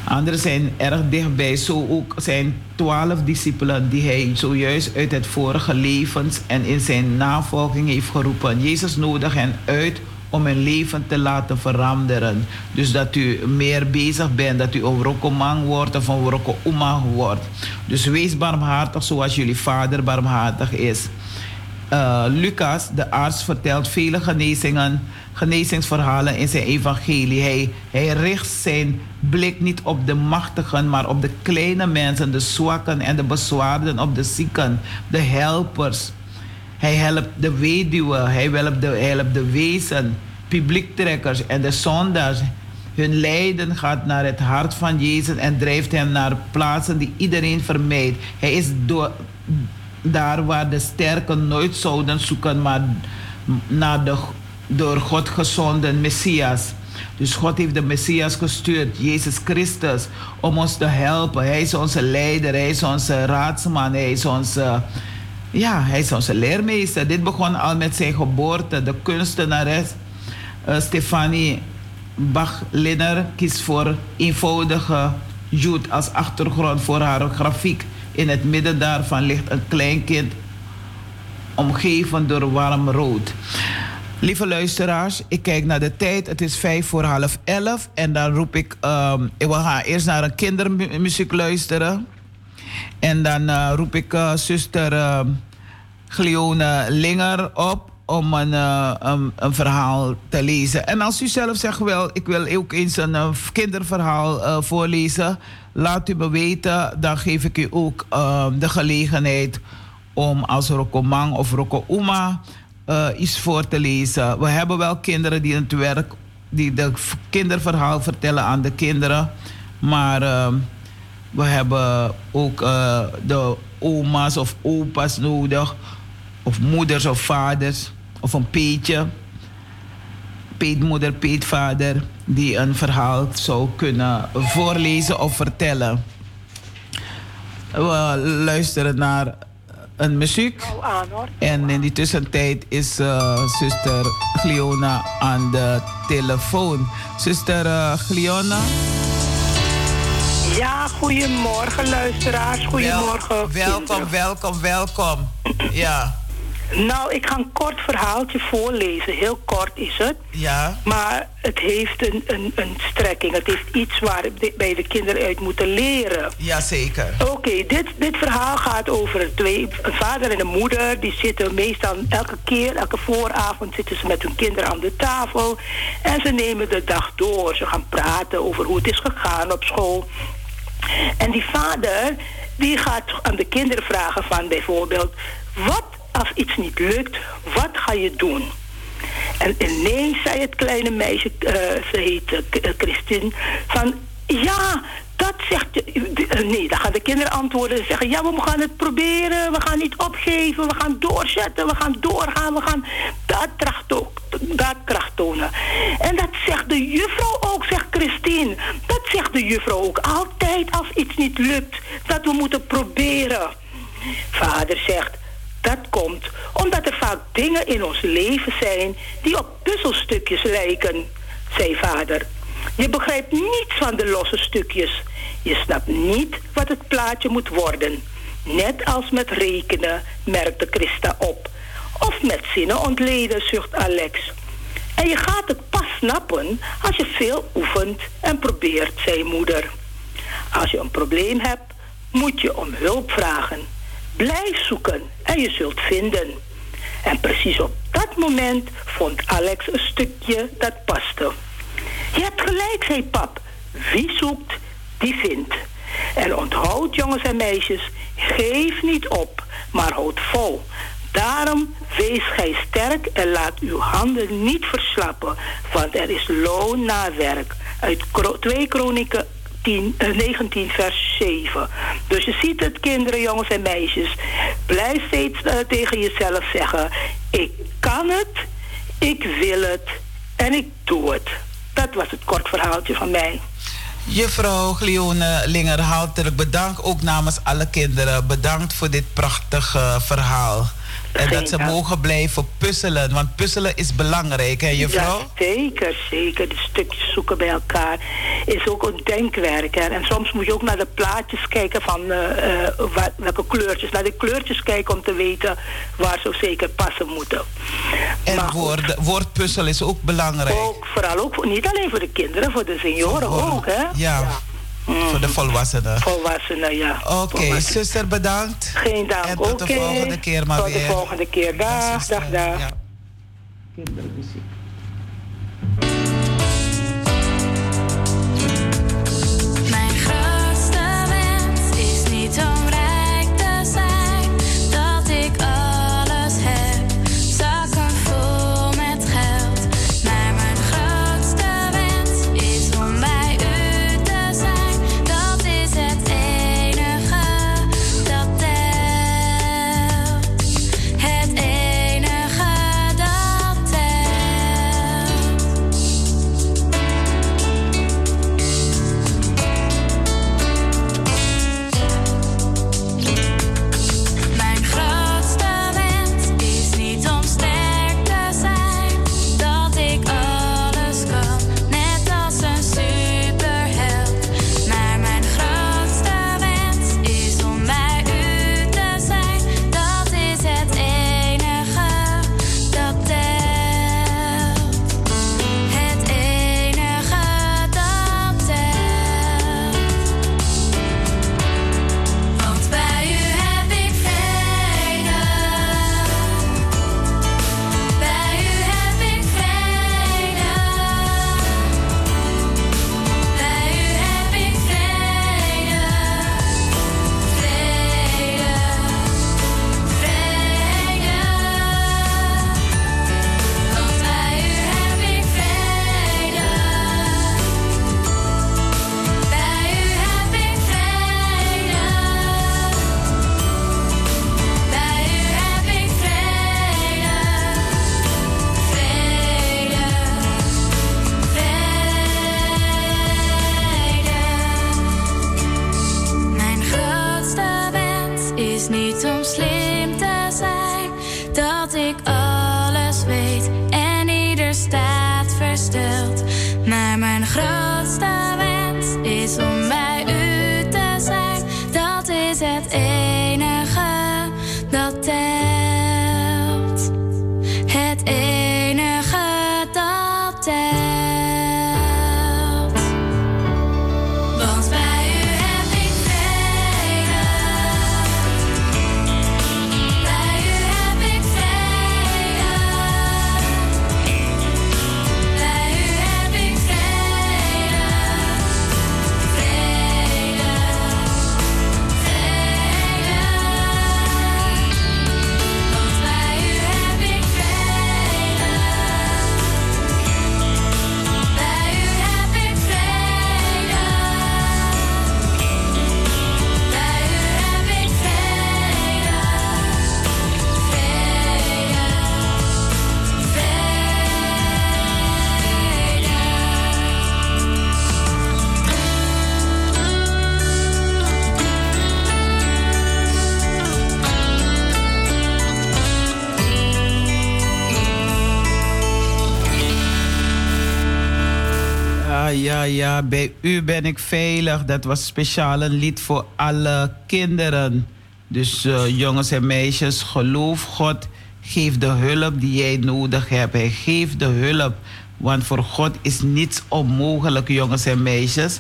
Anderen zijn erg dichtbij. Zo ook zijn twaalf discipelen die hij zojuist uit het vorige levens en in zijn navolging heeft geroepen. Jezus nodigt hen uit om hun leven te laten veranderen. Dus dat u meer bezig bent, dat u een rokomang wordt of een rokouma wordt. Dus wees barmhartig zoals jullie vader barmhartig is. Uh, Lucas, de arts, vertelt vele genezingen, genezingsverhalen in zijn evangelie. Hij, hij richt zijn blik niet op de machtigen, maar op de kleine mensen, de zwakken en de bezwaarden, op de zieken, de helpers. Hij helpt de weduwen, hij helpt de, de wezen, publiektrekkers en de zondaars. Hun lijden gaat naar het hart van Jezus en drijft hem naar plaatsen die iedereen vermijdt. Hij is door, daar waar de sterken nooit zouden zoeken, maar naar de door God gezonden Messias. Dus God heeft de Messias gestuurd, Jezus Christus, om ons te helpen. Hij is onze leider, hij is onze raadsman, hij is onze, ja, hij is onze leermeester. Dit begon al met zijn geboorte. De kunstenares uh, Stefanie Bach-Linner kiest voor eenvoudige Jood als achtergrond voor haar grafiek. In het midden daarvan ligt een klein kind, omgeven door warm rood. Lieve luisteraars, ik kijk naar de tijd. Het is vijf voor half elf. En dan roep ik... Um, ik gaan eerst naar een kindermuziek luisteren. En dan uh, roep ik uh, zuster uh, Glione Linger op om een, een, verhaal te lezen. En als u zelf zegt, wel, ik wil ook eens een kinderverhaal voorlezen, laat u me weten. Dan geef ik u ook de gelegenheid om als Rokomang of Rokouma uh, iets voor te lezen. We hebben wel kinderen die het werk, die de kinderverhaal vertellen aan de kinderen. Maar we hebben ook uh, de oma's of opa's nodig. Of moeders of vaders. Of een peetje. Peetmoeder, peetvader. Die een verhaal zou kunnen voorlezen of vertellen. We luisteren naar een muziek. En in die tussentijd is uh, zuster Gliona aan de telefoon. Zuster uh, Gliona. Ja, goedemorgen luisteraars. Goedemorgen. Wel, welkom, welkom, welkom. Ja. Nou, ik ga een kort verhaaltje voorlezen. Heel kort is het. Ja. Maar het heeft een, een, een strekking. Het heeft iets waar bij de kinderen uit moeten leren. Jazeker. Oké, dit, dit verhaal gaat over twee, een vader en een moeder. Die zitten meestal elke keer, elke vooravond zitten ze met hun kinderen aan de tafel. En ze nemen de dag door. Ze gaan praten over hoe het is gegaan op school. En die vader, die gaat aan de kinderen vragen van bijvoorbeeld... Wat als iets niet lukt, wat ga je doen? En ineens zei het kleine meisje, uh, ze heet uh, Christine, van ja, dat zegt. Uh, nee, dan gaan de kinderen antwoorden en zeggen: Ja, we gaan het proberen, we gaan niet opgeven, we gaan doorzetten, we gaan doorgaan, we gaan daadkracht, daadkracht tonen. En dat zegt de juffrouw ook, zegt Christine. Dat zegt de juffrouw ook altijd als iets niet lukt, dat we moeten proberen. Vader zegt: dat komt omdat er vaak dingen in ons leven zijn die op puzzelstukjes lijken, zei vader. Je begrijpt niets van de losse stukjes. Je snapt niet wat het plaatje moet worden. Net als met rekenen, merkte Christa op. Of met zinnen ontleden, zucht Alex. En je gaat het pas snappen als je veel oefent en probeert, zei moeder. Als je een probleem hebt, moet je om hulp vragen. Blijf zoeken en je zult vinden. En precies op dat moment vond Alex een stukje dat paste. Je hebt gelijk, zei pap. Wie zoekt, die vindt. En onthoud, jongens en meisjes, geef niet op, maar houd vol. Daarom wees gij sterk en laat uw handen niet verslappen, want er is loon na werk. Uit 2 Kronieken 10, 19 eh, vers 7. Dus je ziet het, kinderen, jongens en meisjes. Blijf steeds uh, tegen jezelf zeggen: Ik kan het, ik wil het en ik doe het. Dat was het kort verhaaltje van mij. Juffrouw Glione Linger, hartelijk bedankt ook namens alle kinderen. Bedankt voor dit prachtige verhaal. En dat ze mogen blijven puzzelen. Want puzzelen is belangrijk, hè, juffrouw? Ja, zeker, zeker. De stukjes zoeken bij elkaar is ook een denkwerk. Hè. En soms moet je ook naar de plaatjes kijken van uh, welke kleurtjes. Naar de kleurtjes kijken om te weten waar ze zeker passen moeten. En woord, woordpuzzel is ook belangrijk. Ook, vooral ook, niet alleen voor de kinderen, voor de senioren ook, hè? ja. ja. Voor de volwassenen. Volwassenen, ja. Oké, zuster, bedankt. Geen dank. En tot de volgende keer maar weer. Tot de volgende keer. Dag, dag, dag. Ja. ja, bij u ben ik veilig. Dat was speciaal een lied voor alle kinderen. Dus uh, jongens en meisjes, geloof God. Geef de hulp die jij nodig hebt. Hij geeft de hulp. Want voor God is niets onmogelijk, jongens en meisjes.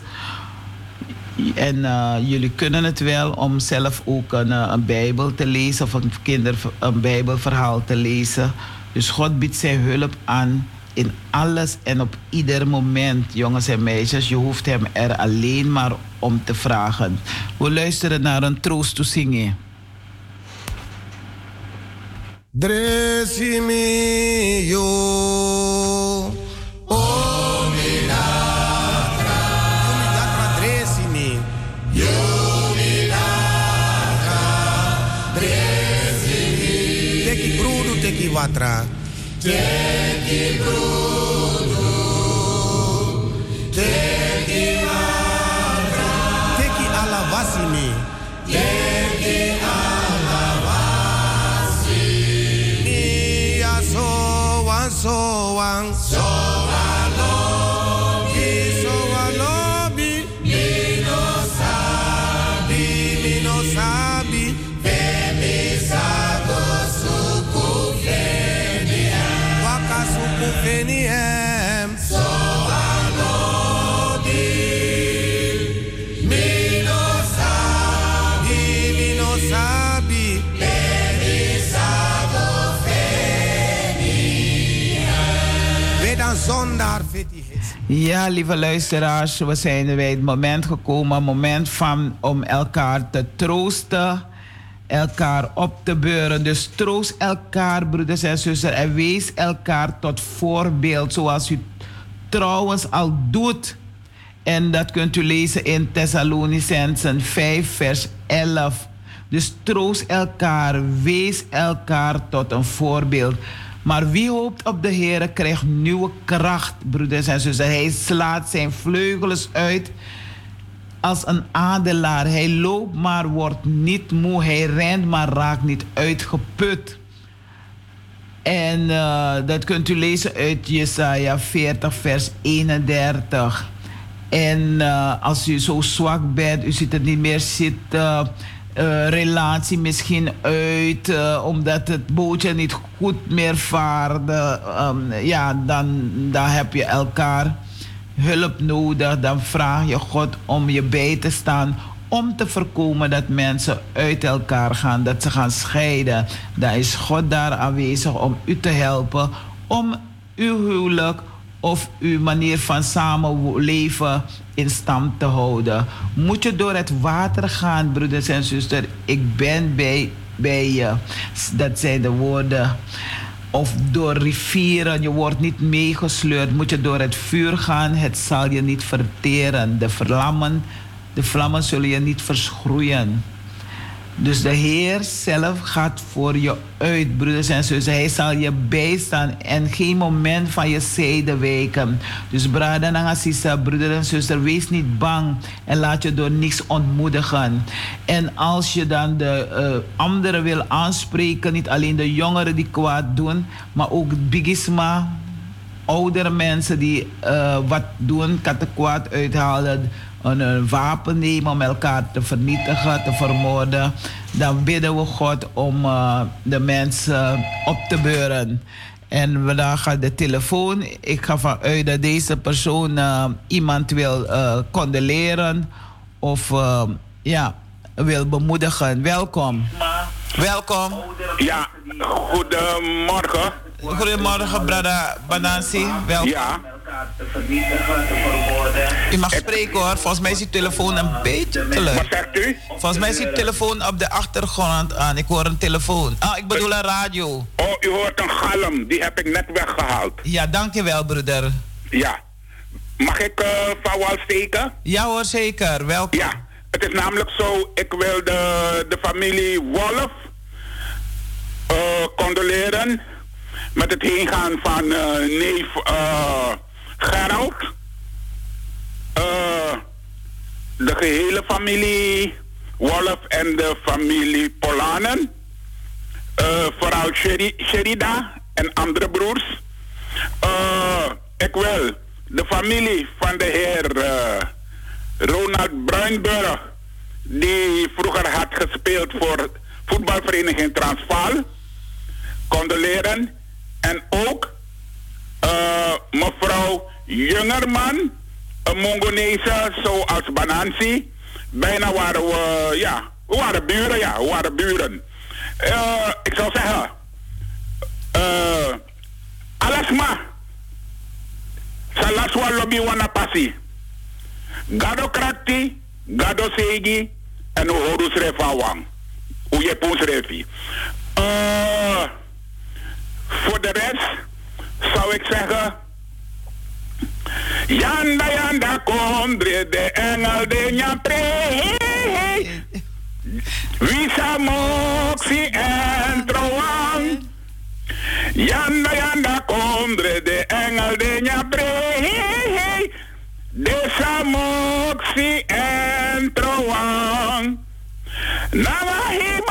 En uh, jullie kunnen het wel om zelf ook een, uh, een Bijbel te lezen of een, kinder, een Bijbelverhaal te lezen. Dus God biedt zijn hulp aan in alles en op ieder moment, jongens en meisjes. Je hoeft hem er alleen maar om te vragen. We luisteren naar een troost zingen. Dresimi yo. Yo. Teki brudu, Ja, lieve luisteraars, we zijn bij het moment gekomen, moment van om elkaar te troosten, elkaar op te beuren. Dus troost elkaar, broeders en zusters, en wees elkaar tot voorbeeld, zoals u trouwens al doet. En dat kunt u lezen in Thessalonicensen 5, vers 11. Dus troost elkaar, wees elkaar tot een voorbeeld. Maar wie hoopt op de Heer krijgt nieuwe kracht, broeders en zusters. Hij slaat zijn vleugels uit als een adelaar. Hij loopt maar wordt niet moe. Hij rent maar raakt niet uitgeput. En uh, dat kunt u lezen uit Jesaja 40, vers 31. En uh, als u zo zwak bent, u ziet het niet meer zitten uh, relatie misschien uit, uh, omdat het bootje niet goed meer vaarde. Um, ja, dan, dan heb je elkaar hulp nodig. Dan vraag je God om je bij te staan. Om te voorkomen dat mensen uit elkaar gaan, dat ze gaan scheiden. Dan is God daar aanwezig om u te helpen. Om uw huwelijk of uw manier van samenleven in stand te houden. Moet je door het water gaan, broeders en zusters? Ik ben bij, bij je. Dat zijn de woorden. Of door rivieren, je wordt niet meegesleurd. Moet je door het vuur gaan, het zal je niet verteren. De de vlammen zullen je niet verschroeien. Dus de Heer zelf gaat voor je uit, broeders en zussen. Hij zal je bijstaan en geen moment van je zijde wijken. Dus braden en assisa, broeder en zuster, wees niet bang en laat je door niks ontmoedigen. En als je dan de uh, anderen wil aanspreken, niet alleen de jongeren die kwaad doen, maar ook bigisma, oudere mensen die uh, wat doen, katten kwaad uithalen een, een wapen nemen om elkaar te vernietigen, te vermoorden, dan bidden we God om uh, de mensen op te beuren. En we gaan de telefoon. Ik ga vanuit dat deze persoon uh, iemand wil uh, condoleren of ja, wil bemoedigen. Welkom. Welkom. Ja, goedemorgen. Goedemorgen, Brada Banansi. Welkom. Ja. U mag spreken hoor. Volgens mij is uw telefoon een beetje te luid. Wat zegt u? Volgens mij is uw telefoon op de achtergrond aan. Ik hoor een telefoon. Ah, ik bedoel een radio. Oh, u hoort een galm. Die heb ik net weggehaald. Ja, dankjewel, broeder. Ja. Mag ik uh, van wal steken? Ja hoor, zeker. Welkom. Ja. Het is namelijk zo, ik wil de, de familie Wolf uh, condoleren met het heengaan van uh, neef uh, Gerald. Uh, de gehele familie Wolf en de familie Polanen. vooral Sheri, Sherida en andere broers. ik wil de familie van de heer Ronald Bruinburg, die vroeger had gespeeld voor voetbalvereniging Transvaal, condoleren. En ook mevrouw Jungerman, Mongonese zoals Banansi. Bijna waren we, ja, we waren buren, ja, we waren buren. Uh, ik zou zeggen, uh, alasma, salaswa lobby wana passi. Gado krakti, gado segi, en uhorus refawang. Uye poes refi. Uh, voor de rest zou ik zeggen. Yanda yanda kondre de engel de nyapre. Visa moxie en trouwang. Yanda yanda kondre de engel de nyapre. De samoxie en trouwang. Nama himel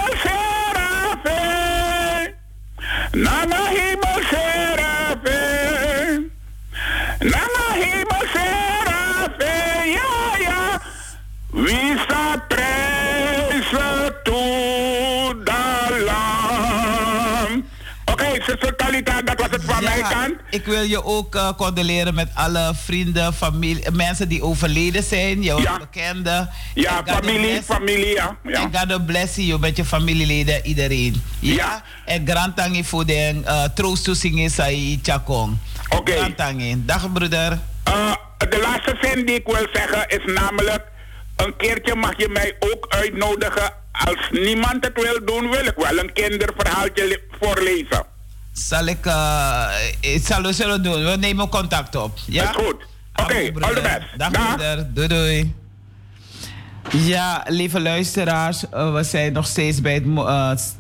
Ik wil je ook eh, condoleren met alle vrienden, familie, mensen die overleden zijn, jouw Ja. bekenden. Ja, familie, familie, ja. ja. En God bless you met je familieleden, iedereen. Ja. Ja. En grantangi voor de uh, troost toezingen sai chakong. Oké. Grantangi. Dag broeder. Eh, de laatste zin die ik wil zeggen is namelijk... een keertje mag je mij ook uitnodigen. Als niemand het wil doen, wil ik wel een kinderverhaaltje voorlezen. Zal ik, uh, ik zal zullen doen. We nemen contact op. Ja? Is goed. Oké, Abo, all the best. Dag, Dag. broeder. Doei doei. Ja, lieve luisteraars, eh, we zijn nog steeds bij het,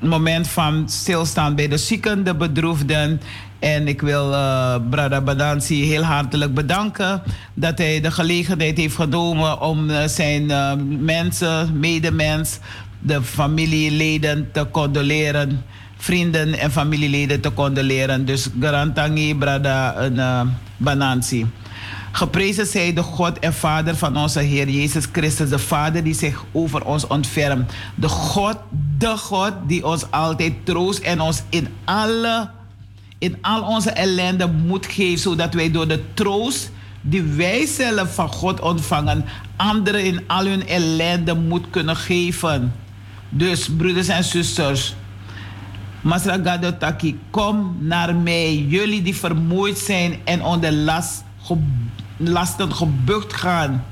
moment van stilstaan bij de zieken, de bedroefden. En ik wil uh, Brada Badansi heel hartelijk bedanken dat hij de gelegenheid heeft genomen om zijn mensen, medemens, de familieleden te condoleren, vrienden en familieleden te condoleren. Dus Garantangi Brada uh, Banansi. Geprezen zij de God en Vader van onze Heer Jezus Christus, de Vader die zich over ons ontfermt. De God, de God die ons altijd troost en ons in alle, in al onze ellende moed geeft, zodat wij door de troost die wij zelf van God ontvangen, anderen in al hun ellende moed kunnen geven. Dus, broeders en zusters, Masragado Taki, kom naar mij, jullie die vermoeid zijn en onder last, ge, lasten gebukt gaan.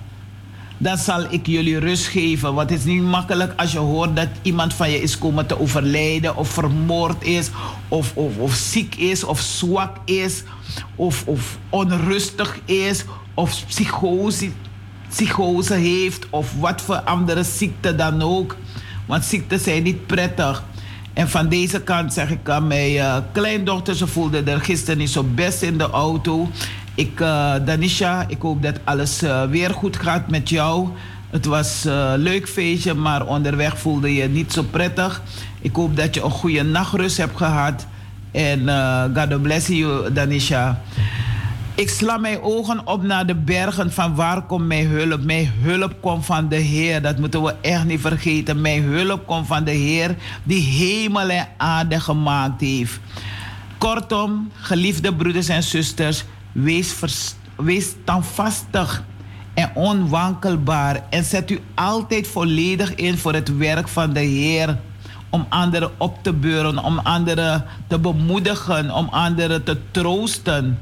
Dan zal ik jullie rust geven. Want het is niet makkelijk als je hoort dat iemand van je is komen te overlijden, of vermoord is, of, of, of ziek is, of zwak is, of, of onrustig is, of psychose, psychose heeft, of wat voor andere ziekte dan ook. Want ziekten zijn niet prettig. En van deze kant zeg ik aan mijn uh, kleindochter, ze voelde er gisteren niet zo best in de auto. Ik, uh, Danisha, ik hoop dat alles uh, weer goed gaat met jou. Het was een leuk feestje, maar onderweg voelde je niet zo prettig. Ik hoop dat je een goede nachtrust hebt gehad. En God bless you, Danisha. Ik sla mijn ogen op naar de bergen van waar komt mijn hulp? Mijn hulp komt van de Heer. Dat moeten we echt niet vergeten. Mijn hulp komt van de Heer die hemel en aarde gemaakt heeft. Kortom, geliefde broeders en zusters, wees, wees standvastig en onwankelbaar. En zet u altijd volledig in voor het werk van de Heer. Om anderen op te beuren, om anderen te bemoedigen, om anderen te troosten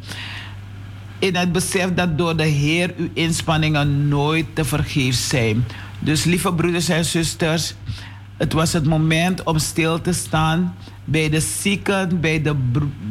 in het besef dat door de Heer uw inspanningen nooit te vergeefs zijn. Dus lieve broeders en zusters, het was het moment om stil te staan bij de zieken, bij de,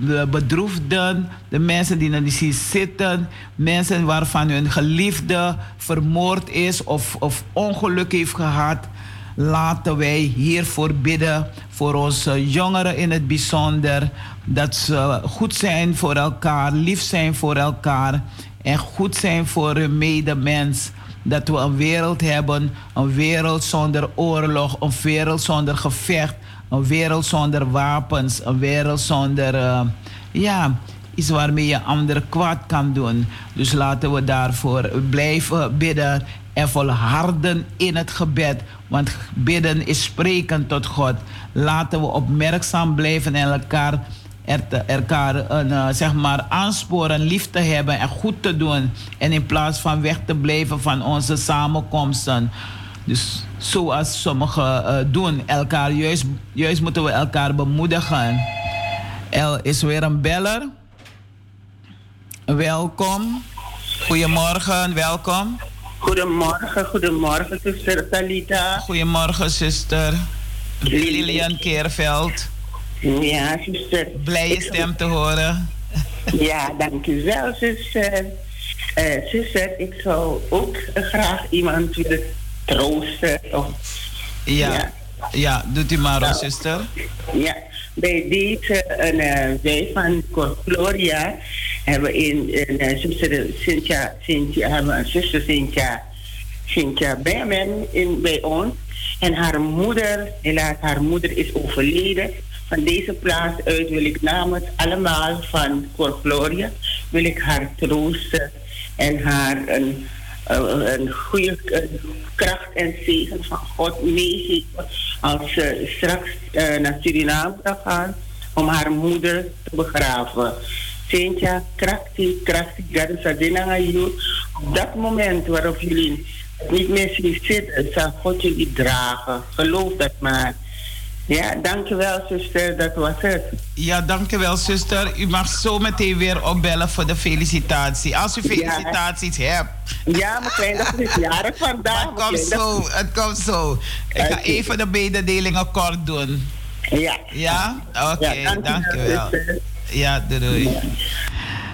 de bedroefden, de mensen die niet zien zitten, mensen waarvan hun geliefde vermoord is of, of ongeluk heeft gehad. Laten wij hiervoor bidden, voor onze jongeren in het bijzonder, dat ze goed zijn voor elkaar, lief zijn voor elkaar en goed zijn voor hun medemens. Dat we een wereld hebben, een wereld zonder oorlog, een wereld zonder gevecht, een wereld zonder wapens, een wereld zonder, uh, ja, iets waarmee je anderen kwaad kan doen. Dus laten we daarvoor blijven bidden en volharden in het gebed. Want bidden is spreken tot God. Laten we opmerkzaam blijven en elkaar, er elkaar een, uh, zeg maar aansporen, lief te hebben en goed te doen. En in plaats van weg te blijven van onze samenkomsten. Dus zoals sommigen uh, doen, elkaar, juist, juist moeten we elkaar bemoedigen. Er is weer een beller. Welkom. Goedemorgen, welkom. Goedemorgen, goedemorgen, zuster Talita. Goedemorgen, zuster Lilian Keerveld. Ja, zuster. Blije stem te horen. Ja, dank u wel, zuster. Uh, zuster, ik zou ook graag iemand willen troosten. Of, ja. ja. ja, doet u maar, zuster. Ja, bij deze, uh, wij van Gloria hebben in, in zuster Cynthia, Cynthia, hebben een zuster Cynthia, Cynthia Berman in, bij ons. En haar moeder, helaas haar moeder is overleden. Van deze plaats uit wil ik namens allemaal van Cor Gloria, wil ik haar troosten en haar een, een, goede kracht en zegen van God meegeven als ze straks uh, naar Suriname gaat gaan om haar moeder te begraven. Sintja, krachtig, krachtig, Gadasadinangayu. Op dat moment waarop jullie niet meer zien zitten, zal God jullie dragen. Geloof dat maar. Ja, dankjewel zuster, dat was het. Ja, dankjewel zuster. U mag zo meteen weer opbellen voor de felicitatie. Als u felicitaties hebt. Ja, mijn kleindochter is jarig vandaag. het komt zo, het komt zo. Ik ga even de mededelingen kort doen. Ja. Ja? Oké, ja, dankjewel. Ja, doei.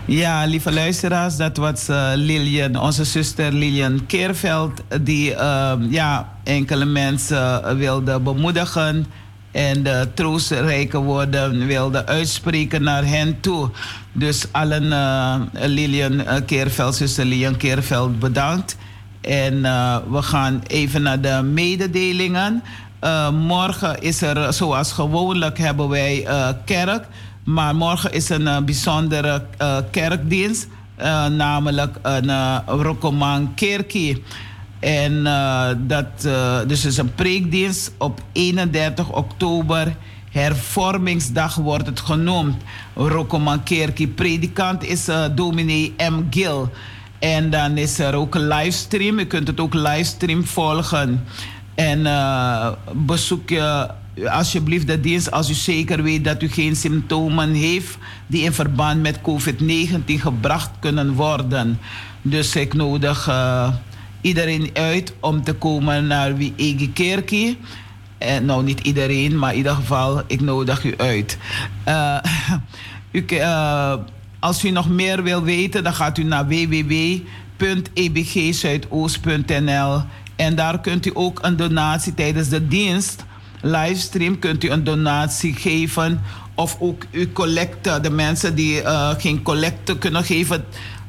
Ja, lieve luisteraars, dat was uh, Lilian, onze zuster Lilian Keerveld, die uh, ja, enkele mensen wilde bemoedigen en de troostrijke woorden wilde uitspreken naar hen toe. Dus allen uh, Lilian Keerveld, zuster Lilian Keerveld, bedankt. En we gaan even naar de mededelingen. morgen is er, zoals gewoonlijk, hebben wij kerk. Maar morgen is een uh, bijzondere uh, kerkdienst, uh, namelijk een uh, Kerkie. En dat dus is een preekdienst op 31 oktober. Hervormingsdag wordt het genoemd. Rokoman Kerkie. Predikant is dominee M. Gil. En dan is er ook een livestream. U kunt het ook livestream volgen. En bezoek je alsjeblieft de dienst als u zeker weet dat u geen symptomen heeft die in verband met COVID-19 gebracht kunnen worden. Dus ik nodig uh, iedereen uit om te komen naar Wie Ege Kerkie. En nou, niet iedereen, maar in ieder geval, ik nodig u uit. Uh, u, als u nog meer wil weten, dan gaat u naar www.ebgzuidoost.nl en daar kunt u ook een donatie tijdens de dienst livestream kunt u een donatie geven. Of ook uw collecte, de mensen die uh, geen collecte kunnen geven.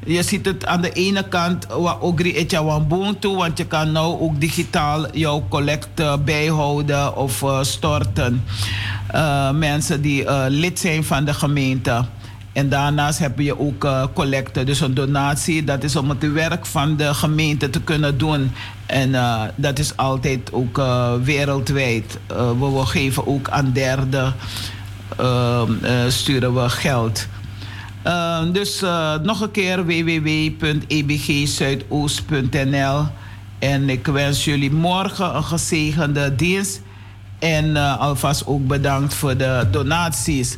Je ziet het aan de ene kant, ogri etja toe, want je kan nou ook digitaal jouw collecte bijhouden of uh, storten. Uh, mensen die lid zijn van de gemeente. En daarnaast heb je ook collecten, dus een donatie. Dat is om het werk van de gemeente te kunnen doen. En uh, dat is altijd ook uh, wereldwijd. we, we geven ook aan derden, ehm, sturen we geld. Ehm, dus nog een keer www.ebgzuidoost.nl. En ik wens jullie morgen een gezegende dienst. En alvast ook bedankt voor de donaties.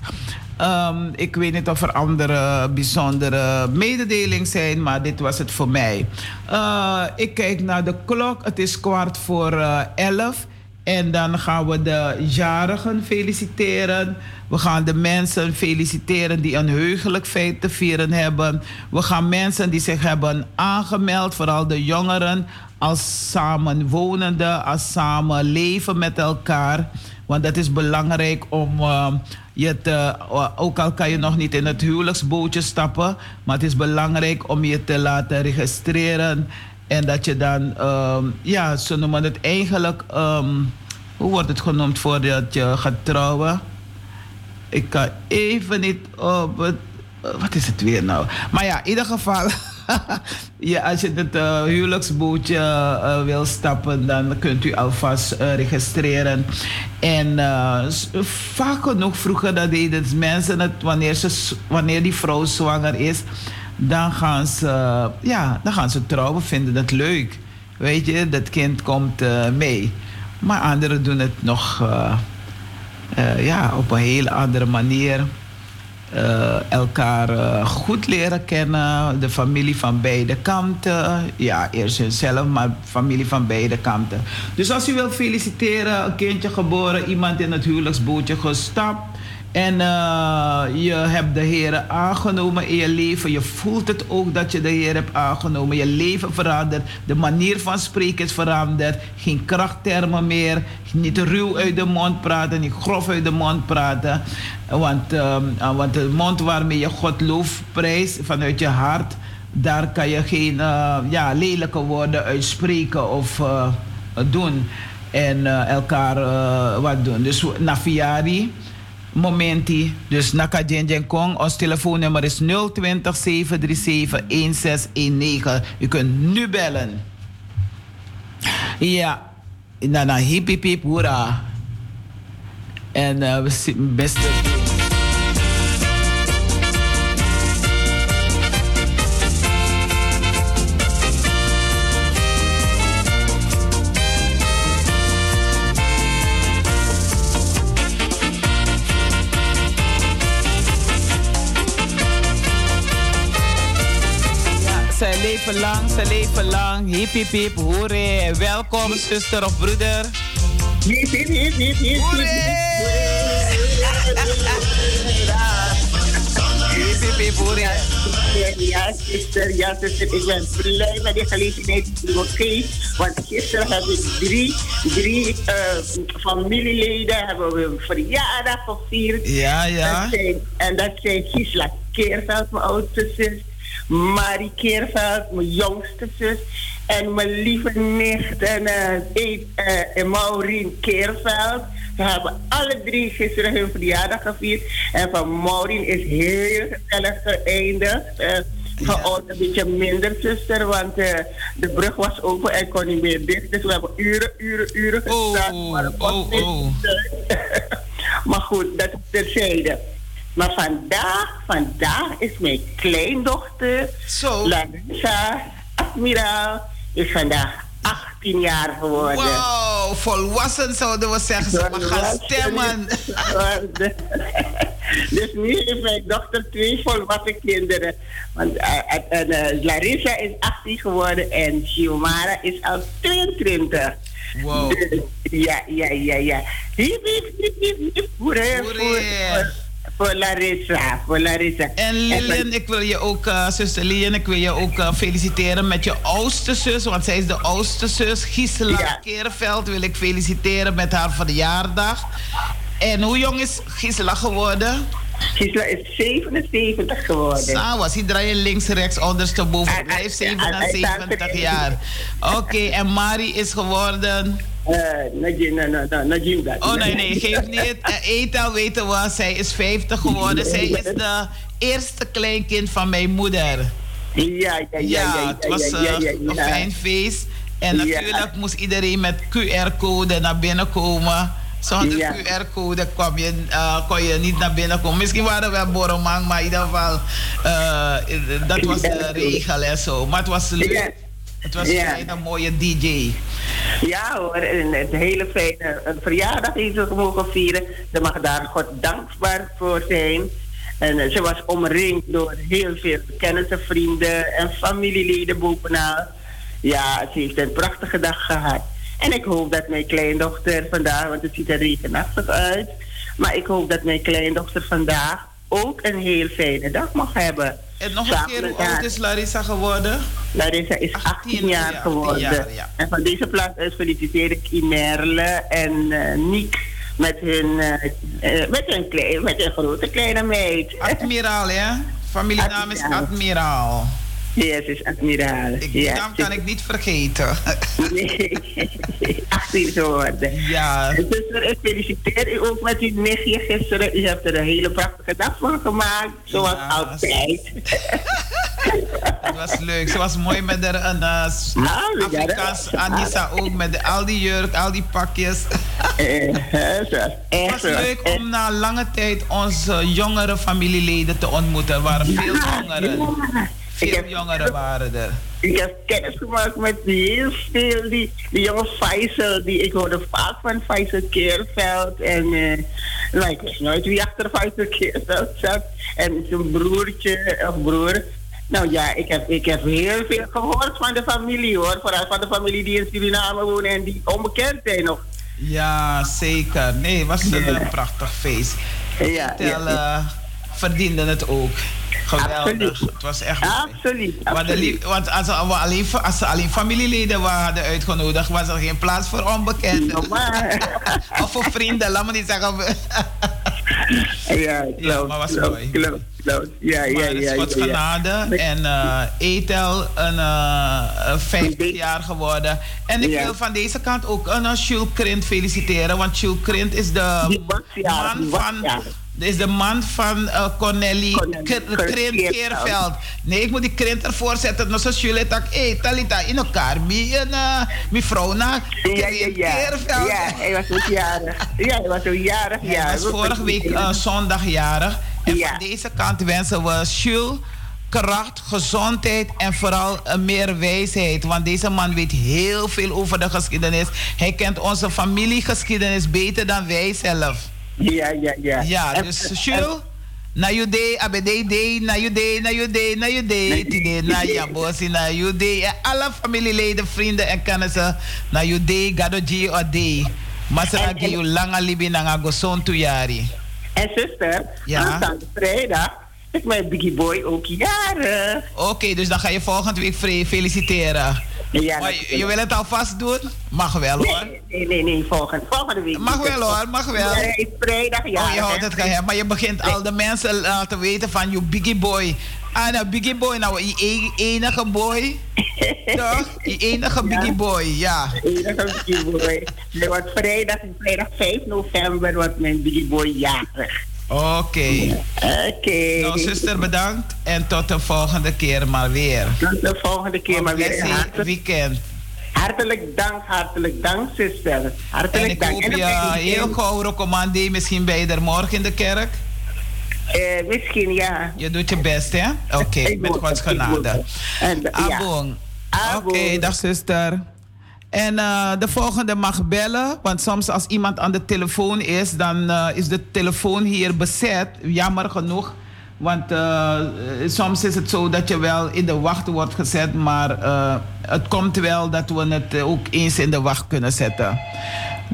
Um, ik weet niet of er andere bijzondere mededelingen zijn, maar dit was het voor mij. Uh, ik kijk naar de klok. Het is kwart voor uh, elf. En dan gaan we de jarigen feliciteren. We gaan de mensen feliciteren die een heugelijk feit te vieren hebben. We gaan mensen die zich hebben aangemeld, vooral de jongeren, als samenwonenden, als samen leven met elkaar. Want dat is belangrijk om uh, je te, ook al kan je nog niet in het huwelijksbootje stappen, maar het is belangrijk om je te laten registreren. En dat je dan, um, ja, ze noemen het eigenlijk, um, hoe wordt het genoemd voordat je gaat trouwen? Ik kan even niet op het, wat is het weer nou? Maar ja, in ieder geval. ja, als je het uh, huwelijksbootje uh, wil stappen, dan kunt u alvast registreren. En vaak genoeg vroeger dat deden mensen het wanneer, ze, wanneer die vrouw zwanger is, dan gaan ze, ja, dan gaan ze trouwen, vinden dat leuk. Weet je, dat kind komt mee. Maar anderen doen het nog ja, op een hele andere manier uh, elkaar uh, goed leren kennen. De familie van beide kanten. Ja, eerst hunzelf, maar familie van beide kanten. Dus als u wilt feliciteren, een kindje geboren, iemand in het huwelijksbootje gestapt. En uh, je hebt de Heer aangenomen in je leven. Je voelt het ook dat je de Heer hebt aangenomen. Je leven verandert. De manier van spreken is veranderd. Geen krachttermen meer. Niet ruw uit de mond praten. Niet grof uit de mond praten. Want, um, want de mond waarmee je God loof prijst vanuit je hart. Daar kan je geen uh, ja, lelijke woorden uitspreken of doen. En elkaar wat doen. Dus Naviari momenti. Dus Naka Jen Kong, ons telefoonnummer is 020 737 1619. U kunt nu bellen. Ja, na na hip hoera. En uh, beste leven lang, ze leven lang. Hip, hip, hip, hoere. Welkom, zuster of broeder. Hip, hip, hip, hip, hip. Hoere! Ja, zuster, ja, zuster. Ik ben blij met die gelegenheid die me geeft. Want gisteren heb ik drie, drie uh, familieleden hebben we een verjaardag gevierd. Ja, ja. Zijn, en dat zijn Gisela Keerveld, mijn oudste zus. Marie Keerveld, mijn jongste zus. En mijn lieve nicht en uh, uh, Maureen Keerveld. Ze hebben alle drie gisteren hun verjaardag gevierd. En van Maureen is heel gezellig geëindigd. Uh, van ons een beetje minder, zuster, want uh, de brug was open en kon niet meer dicht. Dus we hebben uren, uren, uren gestaan. Oh, maar, oh, oh. maar goed, dat is terzijde. Maar vandaag, vandaag is mijn kleindochter, Zo. Larissa Admiraal, is vandaag 18 jaar geworden. Wow, volwassen zouden we zeggen. Ze mag gaan stemmen. dus nu heeft mijn dochter twee volwassen kinderen. Want uh, uh, uh, Larissa is 18 geworden en Xiomara is al 22. Wow. Dus, ja, ja, ja, ja. Hiep, hiep, hiep, hiep, hiep. Hoera, voor, voor, Larissa, voor Larissa. En Lilian, ik wil je ook, uh, zuster Lilian, ik wil je ook uh, feliciteren met je oudste zus, want zij is de oudste zus. Gisela ja. Kerenveld wil ik feliciteren met haar verjaardag. En hoe jong is Gisela geworden? Gisela is 77 geworden. Zo was hij draaien links, rechts, ondersteboven. Hij heeft 77 jaar. Oké, okay, en Marie is geworden... Dat. Oh nee, nee, geef niet. Uh, Etel weten we, zij is 50 geworden. Zij is de eerste kleinkind van mijn moeder. Ja, ja, ja. Ja, ja het was ja, een fijn feest. En natuurlijk moest iedereen met QR-code naar binnen komen. Zonder ja. QR-code kwam je, uh, kon je niet naar binnen komen. Misschien waren we wel borrelmang, maar in ieder geval, uh, dat was de regel en zo. Maar het was leuk. Het was ja. een mooie DJ. Ja hoor, en het hele fijne een verjaardag die ze mogen vieren. Ze mag daar God dankbaar voor zijn. En uh, ze was omringd door heel veel kennissen, vrienden en familieleden bovenaan. Ja, ze heeft een prachtige dag gehad. En ik hoop dat mijn kleindochter vandaag, want het ziet er regenachtig uit. Maar ik hoop dat mijn kleindochter vandaag ook een heel fijne dag mag hebben. En nog een keer, hoe oud is Larissa geworden? Larissa is 18, 18 jaar geworden. Jaar, ja. En van deze plaats uit feliciteer ik Imerle en uh, Niek met hun, uh, met, hun klein, met hun grote kleine meid. Admiraal, ja? Familienaam is Admiraal. Yes, is admiraal. Ik, die naam kan ik niet vergeten. Nee, 18 geworden. Ja. Zuster, ik feliciteer u ook met uw nichtje gisteren. U hebt er een hele prachtige dag van gemaakt, zoals ja, altijd. Het was leuk. Ze was mooi met haar een uh, Afrikaans Anissa ook, met de, al die jurk, al die pakjes. Eh, het was leuk om na lange tijd onze jongere familieleden te ontmoeten. Er waren veel jongeren. Veel heb, jongeren waren er. Ik heb kennis gemaakt met heel veel. Die, die jonge Faisal, die, ik hoorde vaak van Faisal Keerveld. En uh, nou, ik wist nooit wie achter Faisal Keerveld zat. En zijn broertje of broer. Nou ja, ik heb, ik heb heel veel gehoord van de familie hoor. Vooral van de familie die in Suriname wonen en die onbekend zijn nog. Ja, zeker. Nee, was een ja. prachtig feest. Ja, Tel, ja, ja. verdiende het ook. Geweldig. Absoluut. Het was echt Absoluut. Want, als, we alleen, als ze alleen familieleden hadden uitgenodigd, was er geen plaats voor onbekenden. of voor vrienden, laat me niet zeggen. ja, klopt, ja, maar was klopt, mooi. Klopt, klopt. Ja, ja, maar ja, Gods ja, genade. Ja. En uh, Etel, een uh, 50 jaar geworden. En ik wil van deze kant ook een uh, Jules Krint feliciteren. Want Jules Krint is de man van is de man van uh, Cornelie Krint-Keerveld. Nee, ik moet die Krint ervoor zetten. Nou, zoals jullie tak, hé, Talita, in elkaar. Mijn uh, vrouw na ja, ja, ja. Ja, hij was ook jarig. Ja, hij was ook jarig. Ja, hij was vorige week uh, zondag jarig. En ja. van deze kant wensen we Jules kracht, gezondheid en vooral meer wijsheid. Want deze man weet heel veel over de geschiedenis. Hij kent onze familiegeschiedenis beter dan wij zelf. Ja, ja, ja. Ja, dus Jules, Na you day, abede day, na you day, na you day, na you day, tide, na ya bosi, na you day. En alle familieleden, vrienden en kennissen, na you day, gado G o day. En- gi you langa libi na nga go son tu yari. En zuster, Ja. aanstaande vrijdag is mijn Biggie Boy ook jarig. Oké, dus dan ga je volgende week fe- feliciteren. Ja, maar je, je wil het alvast doen? Mag wel hoor. Nee, nee, nee, nee, volgende, volgende week. Mag wel hoor, mag wel. Ja, vrijdag jarig. Oh, je houdt het geheim, maar je begint al de mensen laten weten van je biggie boy. Ah, nou, biggie boy, nou, je e- enige boy. Toch? Je enige biggie boy, ja. Enige Biggie Boy. Wordt vrijdag, vrijdag 5 november wordt mijn Biggie Boy jarig. Oké. Oké. Nou, zuster, bedankt. En tot de volgende keer maar weer. Tot de volgende keer maar weer. Hartelijk, weekend. hartelijk dank, hartelijk dank, zuster. En Hartelijk ik dank. hoop ben ik heel gauw recommandé. Misschien ben je er morgen in de kerk. eh, misschien ja. Je doet je best, hè? Oké, met Gods genade. En, ja. Abong. Oké, dag zuster. En eh, de volgende mag bellen, want soms als iemand aan de telefoon is, dan eh, is de telefoon hier bezet. Jammer genoeg, want eh, soms is het zo dat je wel in de wacht wordt gezet, maar het komt wel dat we het ook eens in de wacht kunnen zetten.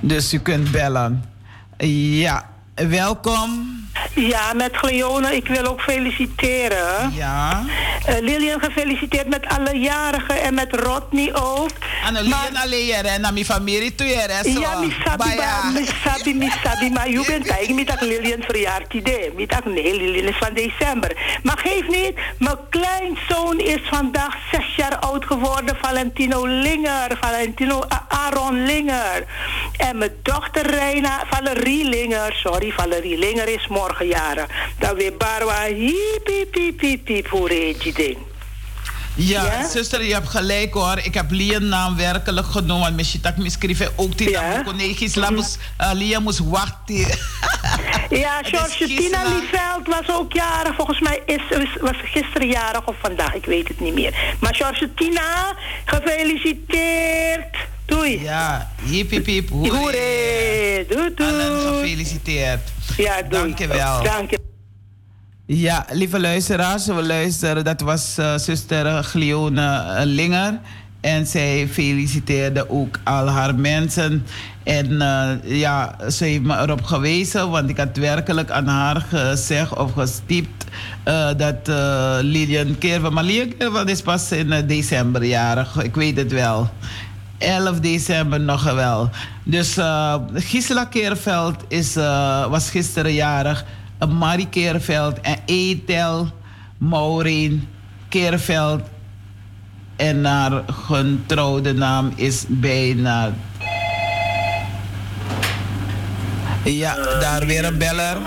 Dus u kunt bellen. Ja, welkom. Ja, met Gleone. Ik wil ook feliciteren. Ja. Eh, Lilian gefeliciteerd met alle jarigen en met Rodney ook. Annelien alleen en mijn familie toe. Ja, mi sabi ba, mi sabi, mi sabi, maar je bent eigenlijk niet dat Lilian verjaard idee. Niet dat, nee, Lilian is van december. Maar geef niet, mijn kleinzoon is vandaag zes jaar oud geworden, Valentino Linger, Valentino Aaron Linger. En mijn dochter Reina, Valerie Linger, sorry, Valerie Linger is morgen jaren. Dan weer barwa, hiep, hiep, hiep, je ding? Ja, Ja? zuster, je hebt gelijk hoor. Ik heb Lian naam werkelijk genoemd. Want misschien dat ik schreef ook die Ja. naam. Collega's, la moest- Lian moest wachten. Ja, Het is George Tina Gisela. Lieveld was ook jarig. Volgens mij is, was ze gisteren jarig of vandaag, ik weet het niet meer. Maar George Tina, gefeliciteerd. Doei. Ja, hip hip hip. Hoeré. Doei Allen gefeliciteerd. Ja, doei. Dankjewel. Dank je. Ja, lieve luisteraars, we luisteren. Dat was eh, zuster Glione eh, Linger. En zij feliciteerde ook al haar mensen. En eh, ja, ze heeft me erop gewezen, want ik had werkelijk aan haar gezegd of gestiept eh, dat eh, Lilian Kerven, maar Lilian Kerven is pas in december jarig, ik weet het wel. 11 december nog wel. Dus eh, Gisela Keerveld is, eh, was gisteren jarig. Uh, Marie Keerveld en Ethel Maureen Keerveld. En haar getrouwde naam is bijna. Ja, daar weer een beller.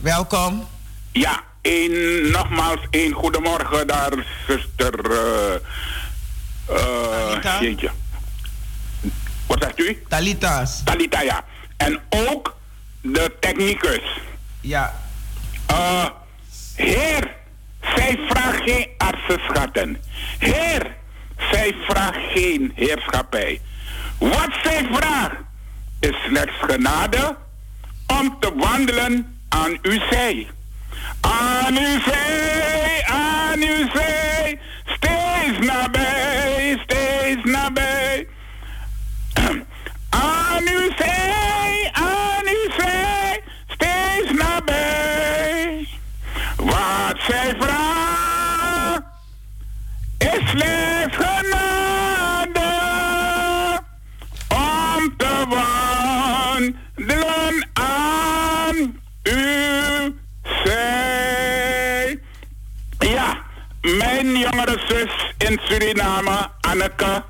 Welkom. Ja, een, nogmaals een goedemorgen daar, zuster. Anita? jeetje. Wat zegt u? Talita's. Talita, ja. En ook de technicus. Ja. Eh, heer, zij vraagt geen artsenschatten. Heer, zij vraagt geen heerschappij. Wat zij vraagt is slechts genade om te wandelen aan uw zij. Aan uw zij, aan uw zij, steeds nabij, jongere zus in Suriname, Anneke,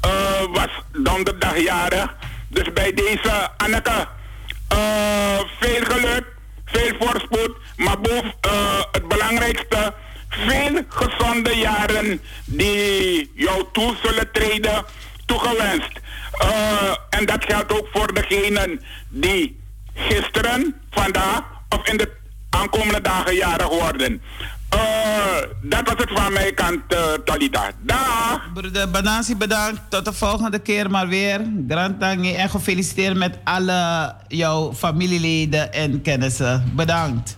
eh, was donderdag jarig. Dus bij deze Anneke, eh, veel geluk, veel voorspoed, maar boven eh, het belangrijkste, veel gezonde jaren die jou toe zullen treden, toegewenst. En dat geldt ook voor degenen die gisteren, vandaag of in de aankomende dagen jarig worden. Eh, dat was het van mijn kant, eh Talita. Dag! Broeder Banasi, bedankt. Tot de volgende keer maar weer. Grand Tangi en gefeliciteerd met alle jouw familieleden en kennissen. Bedankt.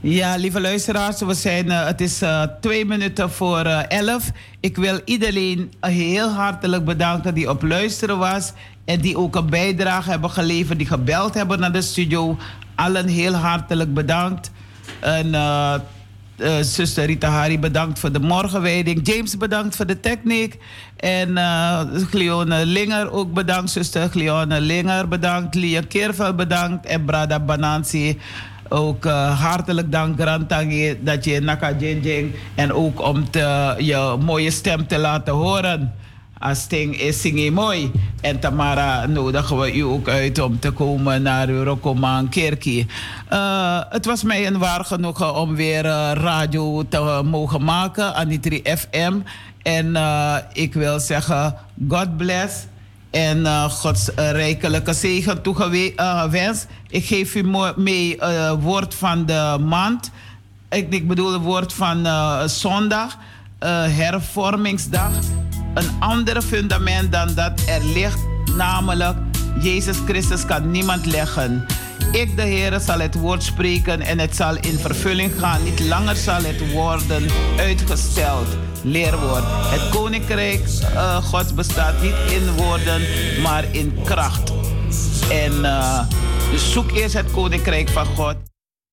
Ja, lieve luisteraars, we zijn, uh, het is uh, twee minuten voor uh, elf. Ik wil iedereen heel hartelijk bedanken die op luisteren was. En die ook een bijdrage hebben geleverd, die gebeld hebben naar de studio. Allen heel hartelijk bedankt. En zuster Rita Hari bedankt voor de morgenwijding. James bedankt voor de techniek. En uh, Glione Linger ook bedankt. Zuster Glione Linger bedankt. Lia Keervel bedankt. En Brada Banansi ook hartelijk dank, Grantangi, dat je Naka Jinjing en ook om te, je mooie stem te laten horen. Als ding is zing mooi. En Tamara nodigen we u ook uit om te komen naar Rokomaan Kerkie. Uh, het was mij een waar genoegen om weer uh, radio te mogen maken, Anitri FM. En uh, ik wil zeggen, God bless. En Gods rijkelijke zegen toegewenst. ik geef u mee het woord van de maand. Ik, ik bedoel het woord van zondag, hervormingsdag. Een ander fundament dan dat er ligt, namelijk Jezus Christus kan niemand leggen. Ik, de Heer, zal het woord spreken en het zal in vervulling gaan. Niet langer zal het worden uitgesteld. Leerwoord. Het koninkrijk uh, Gods bestaat niet in woorden, maar in kracht. En uh, zoek eerst het koninkrijk van God.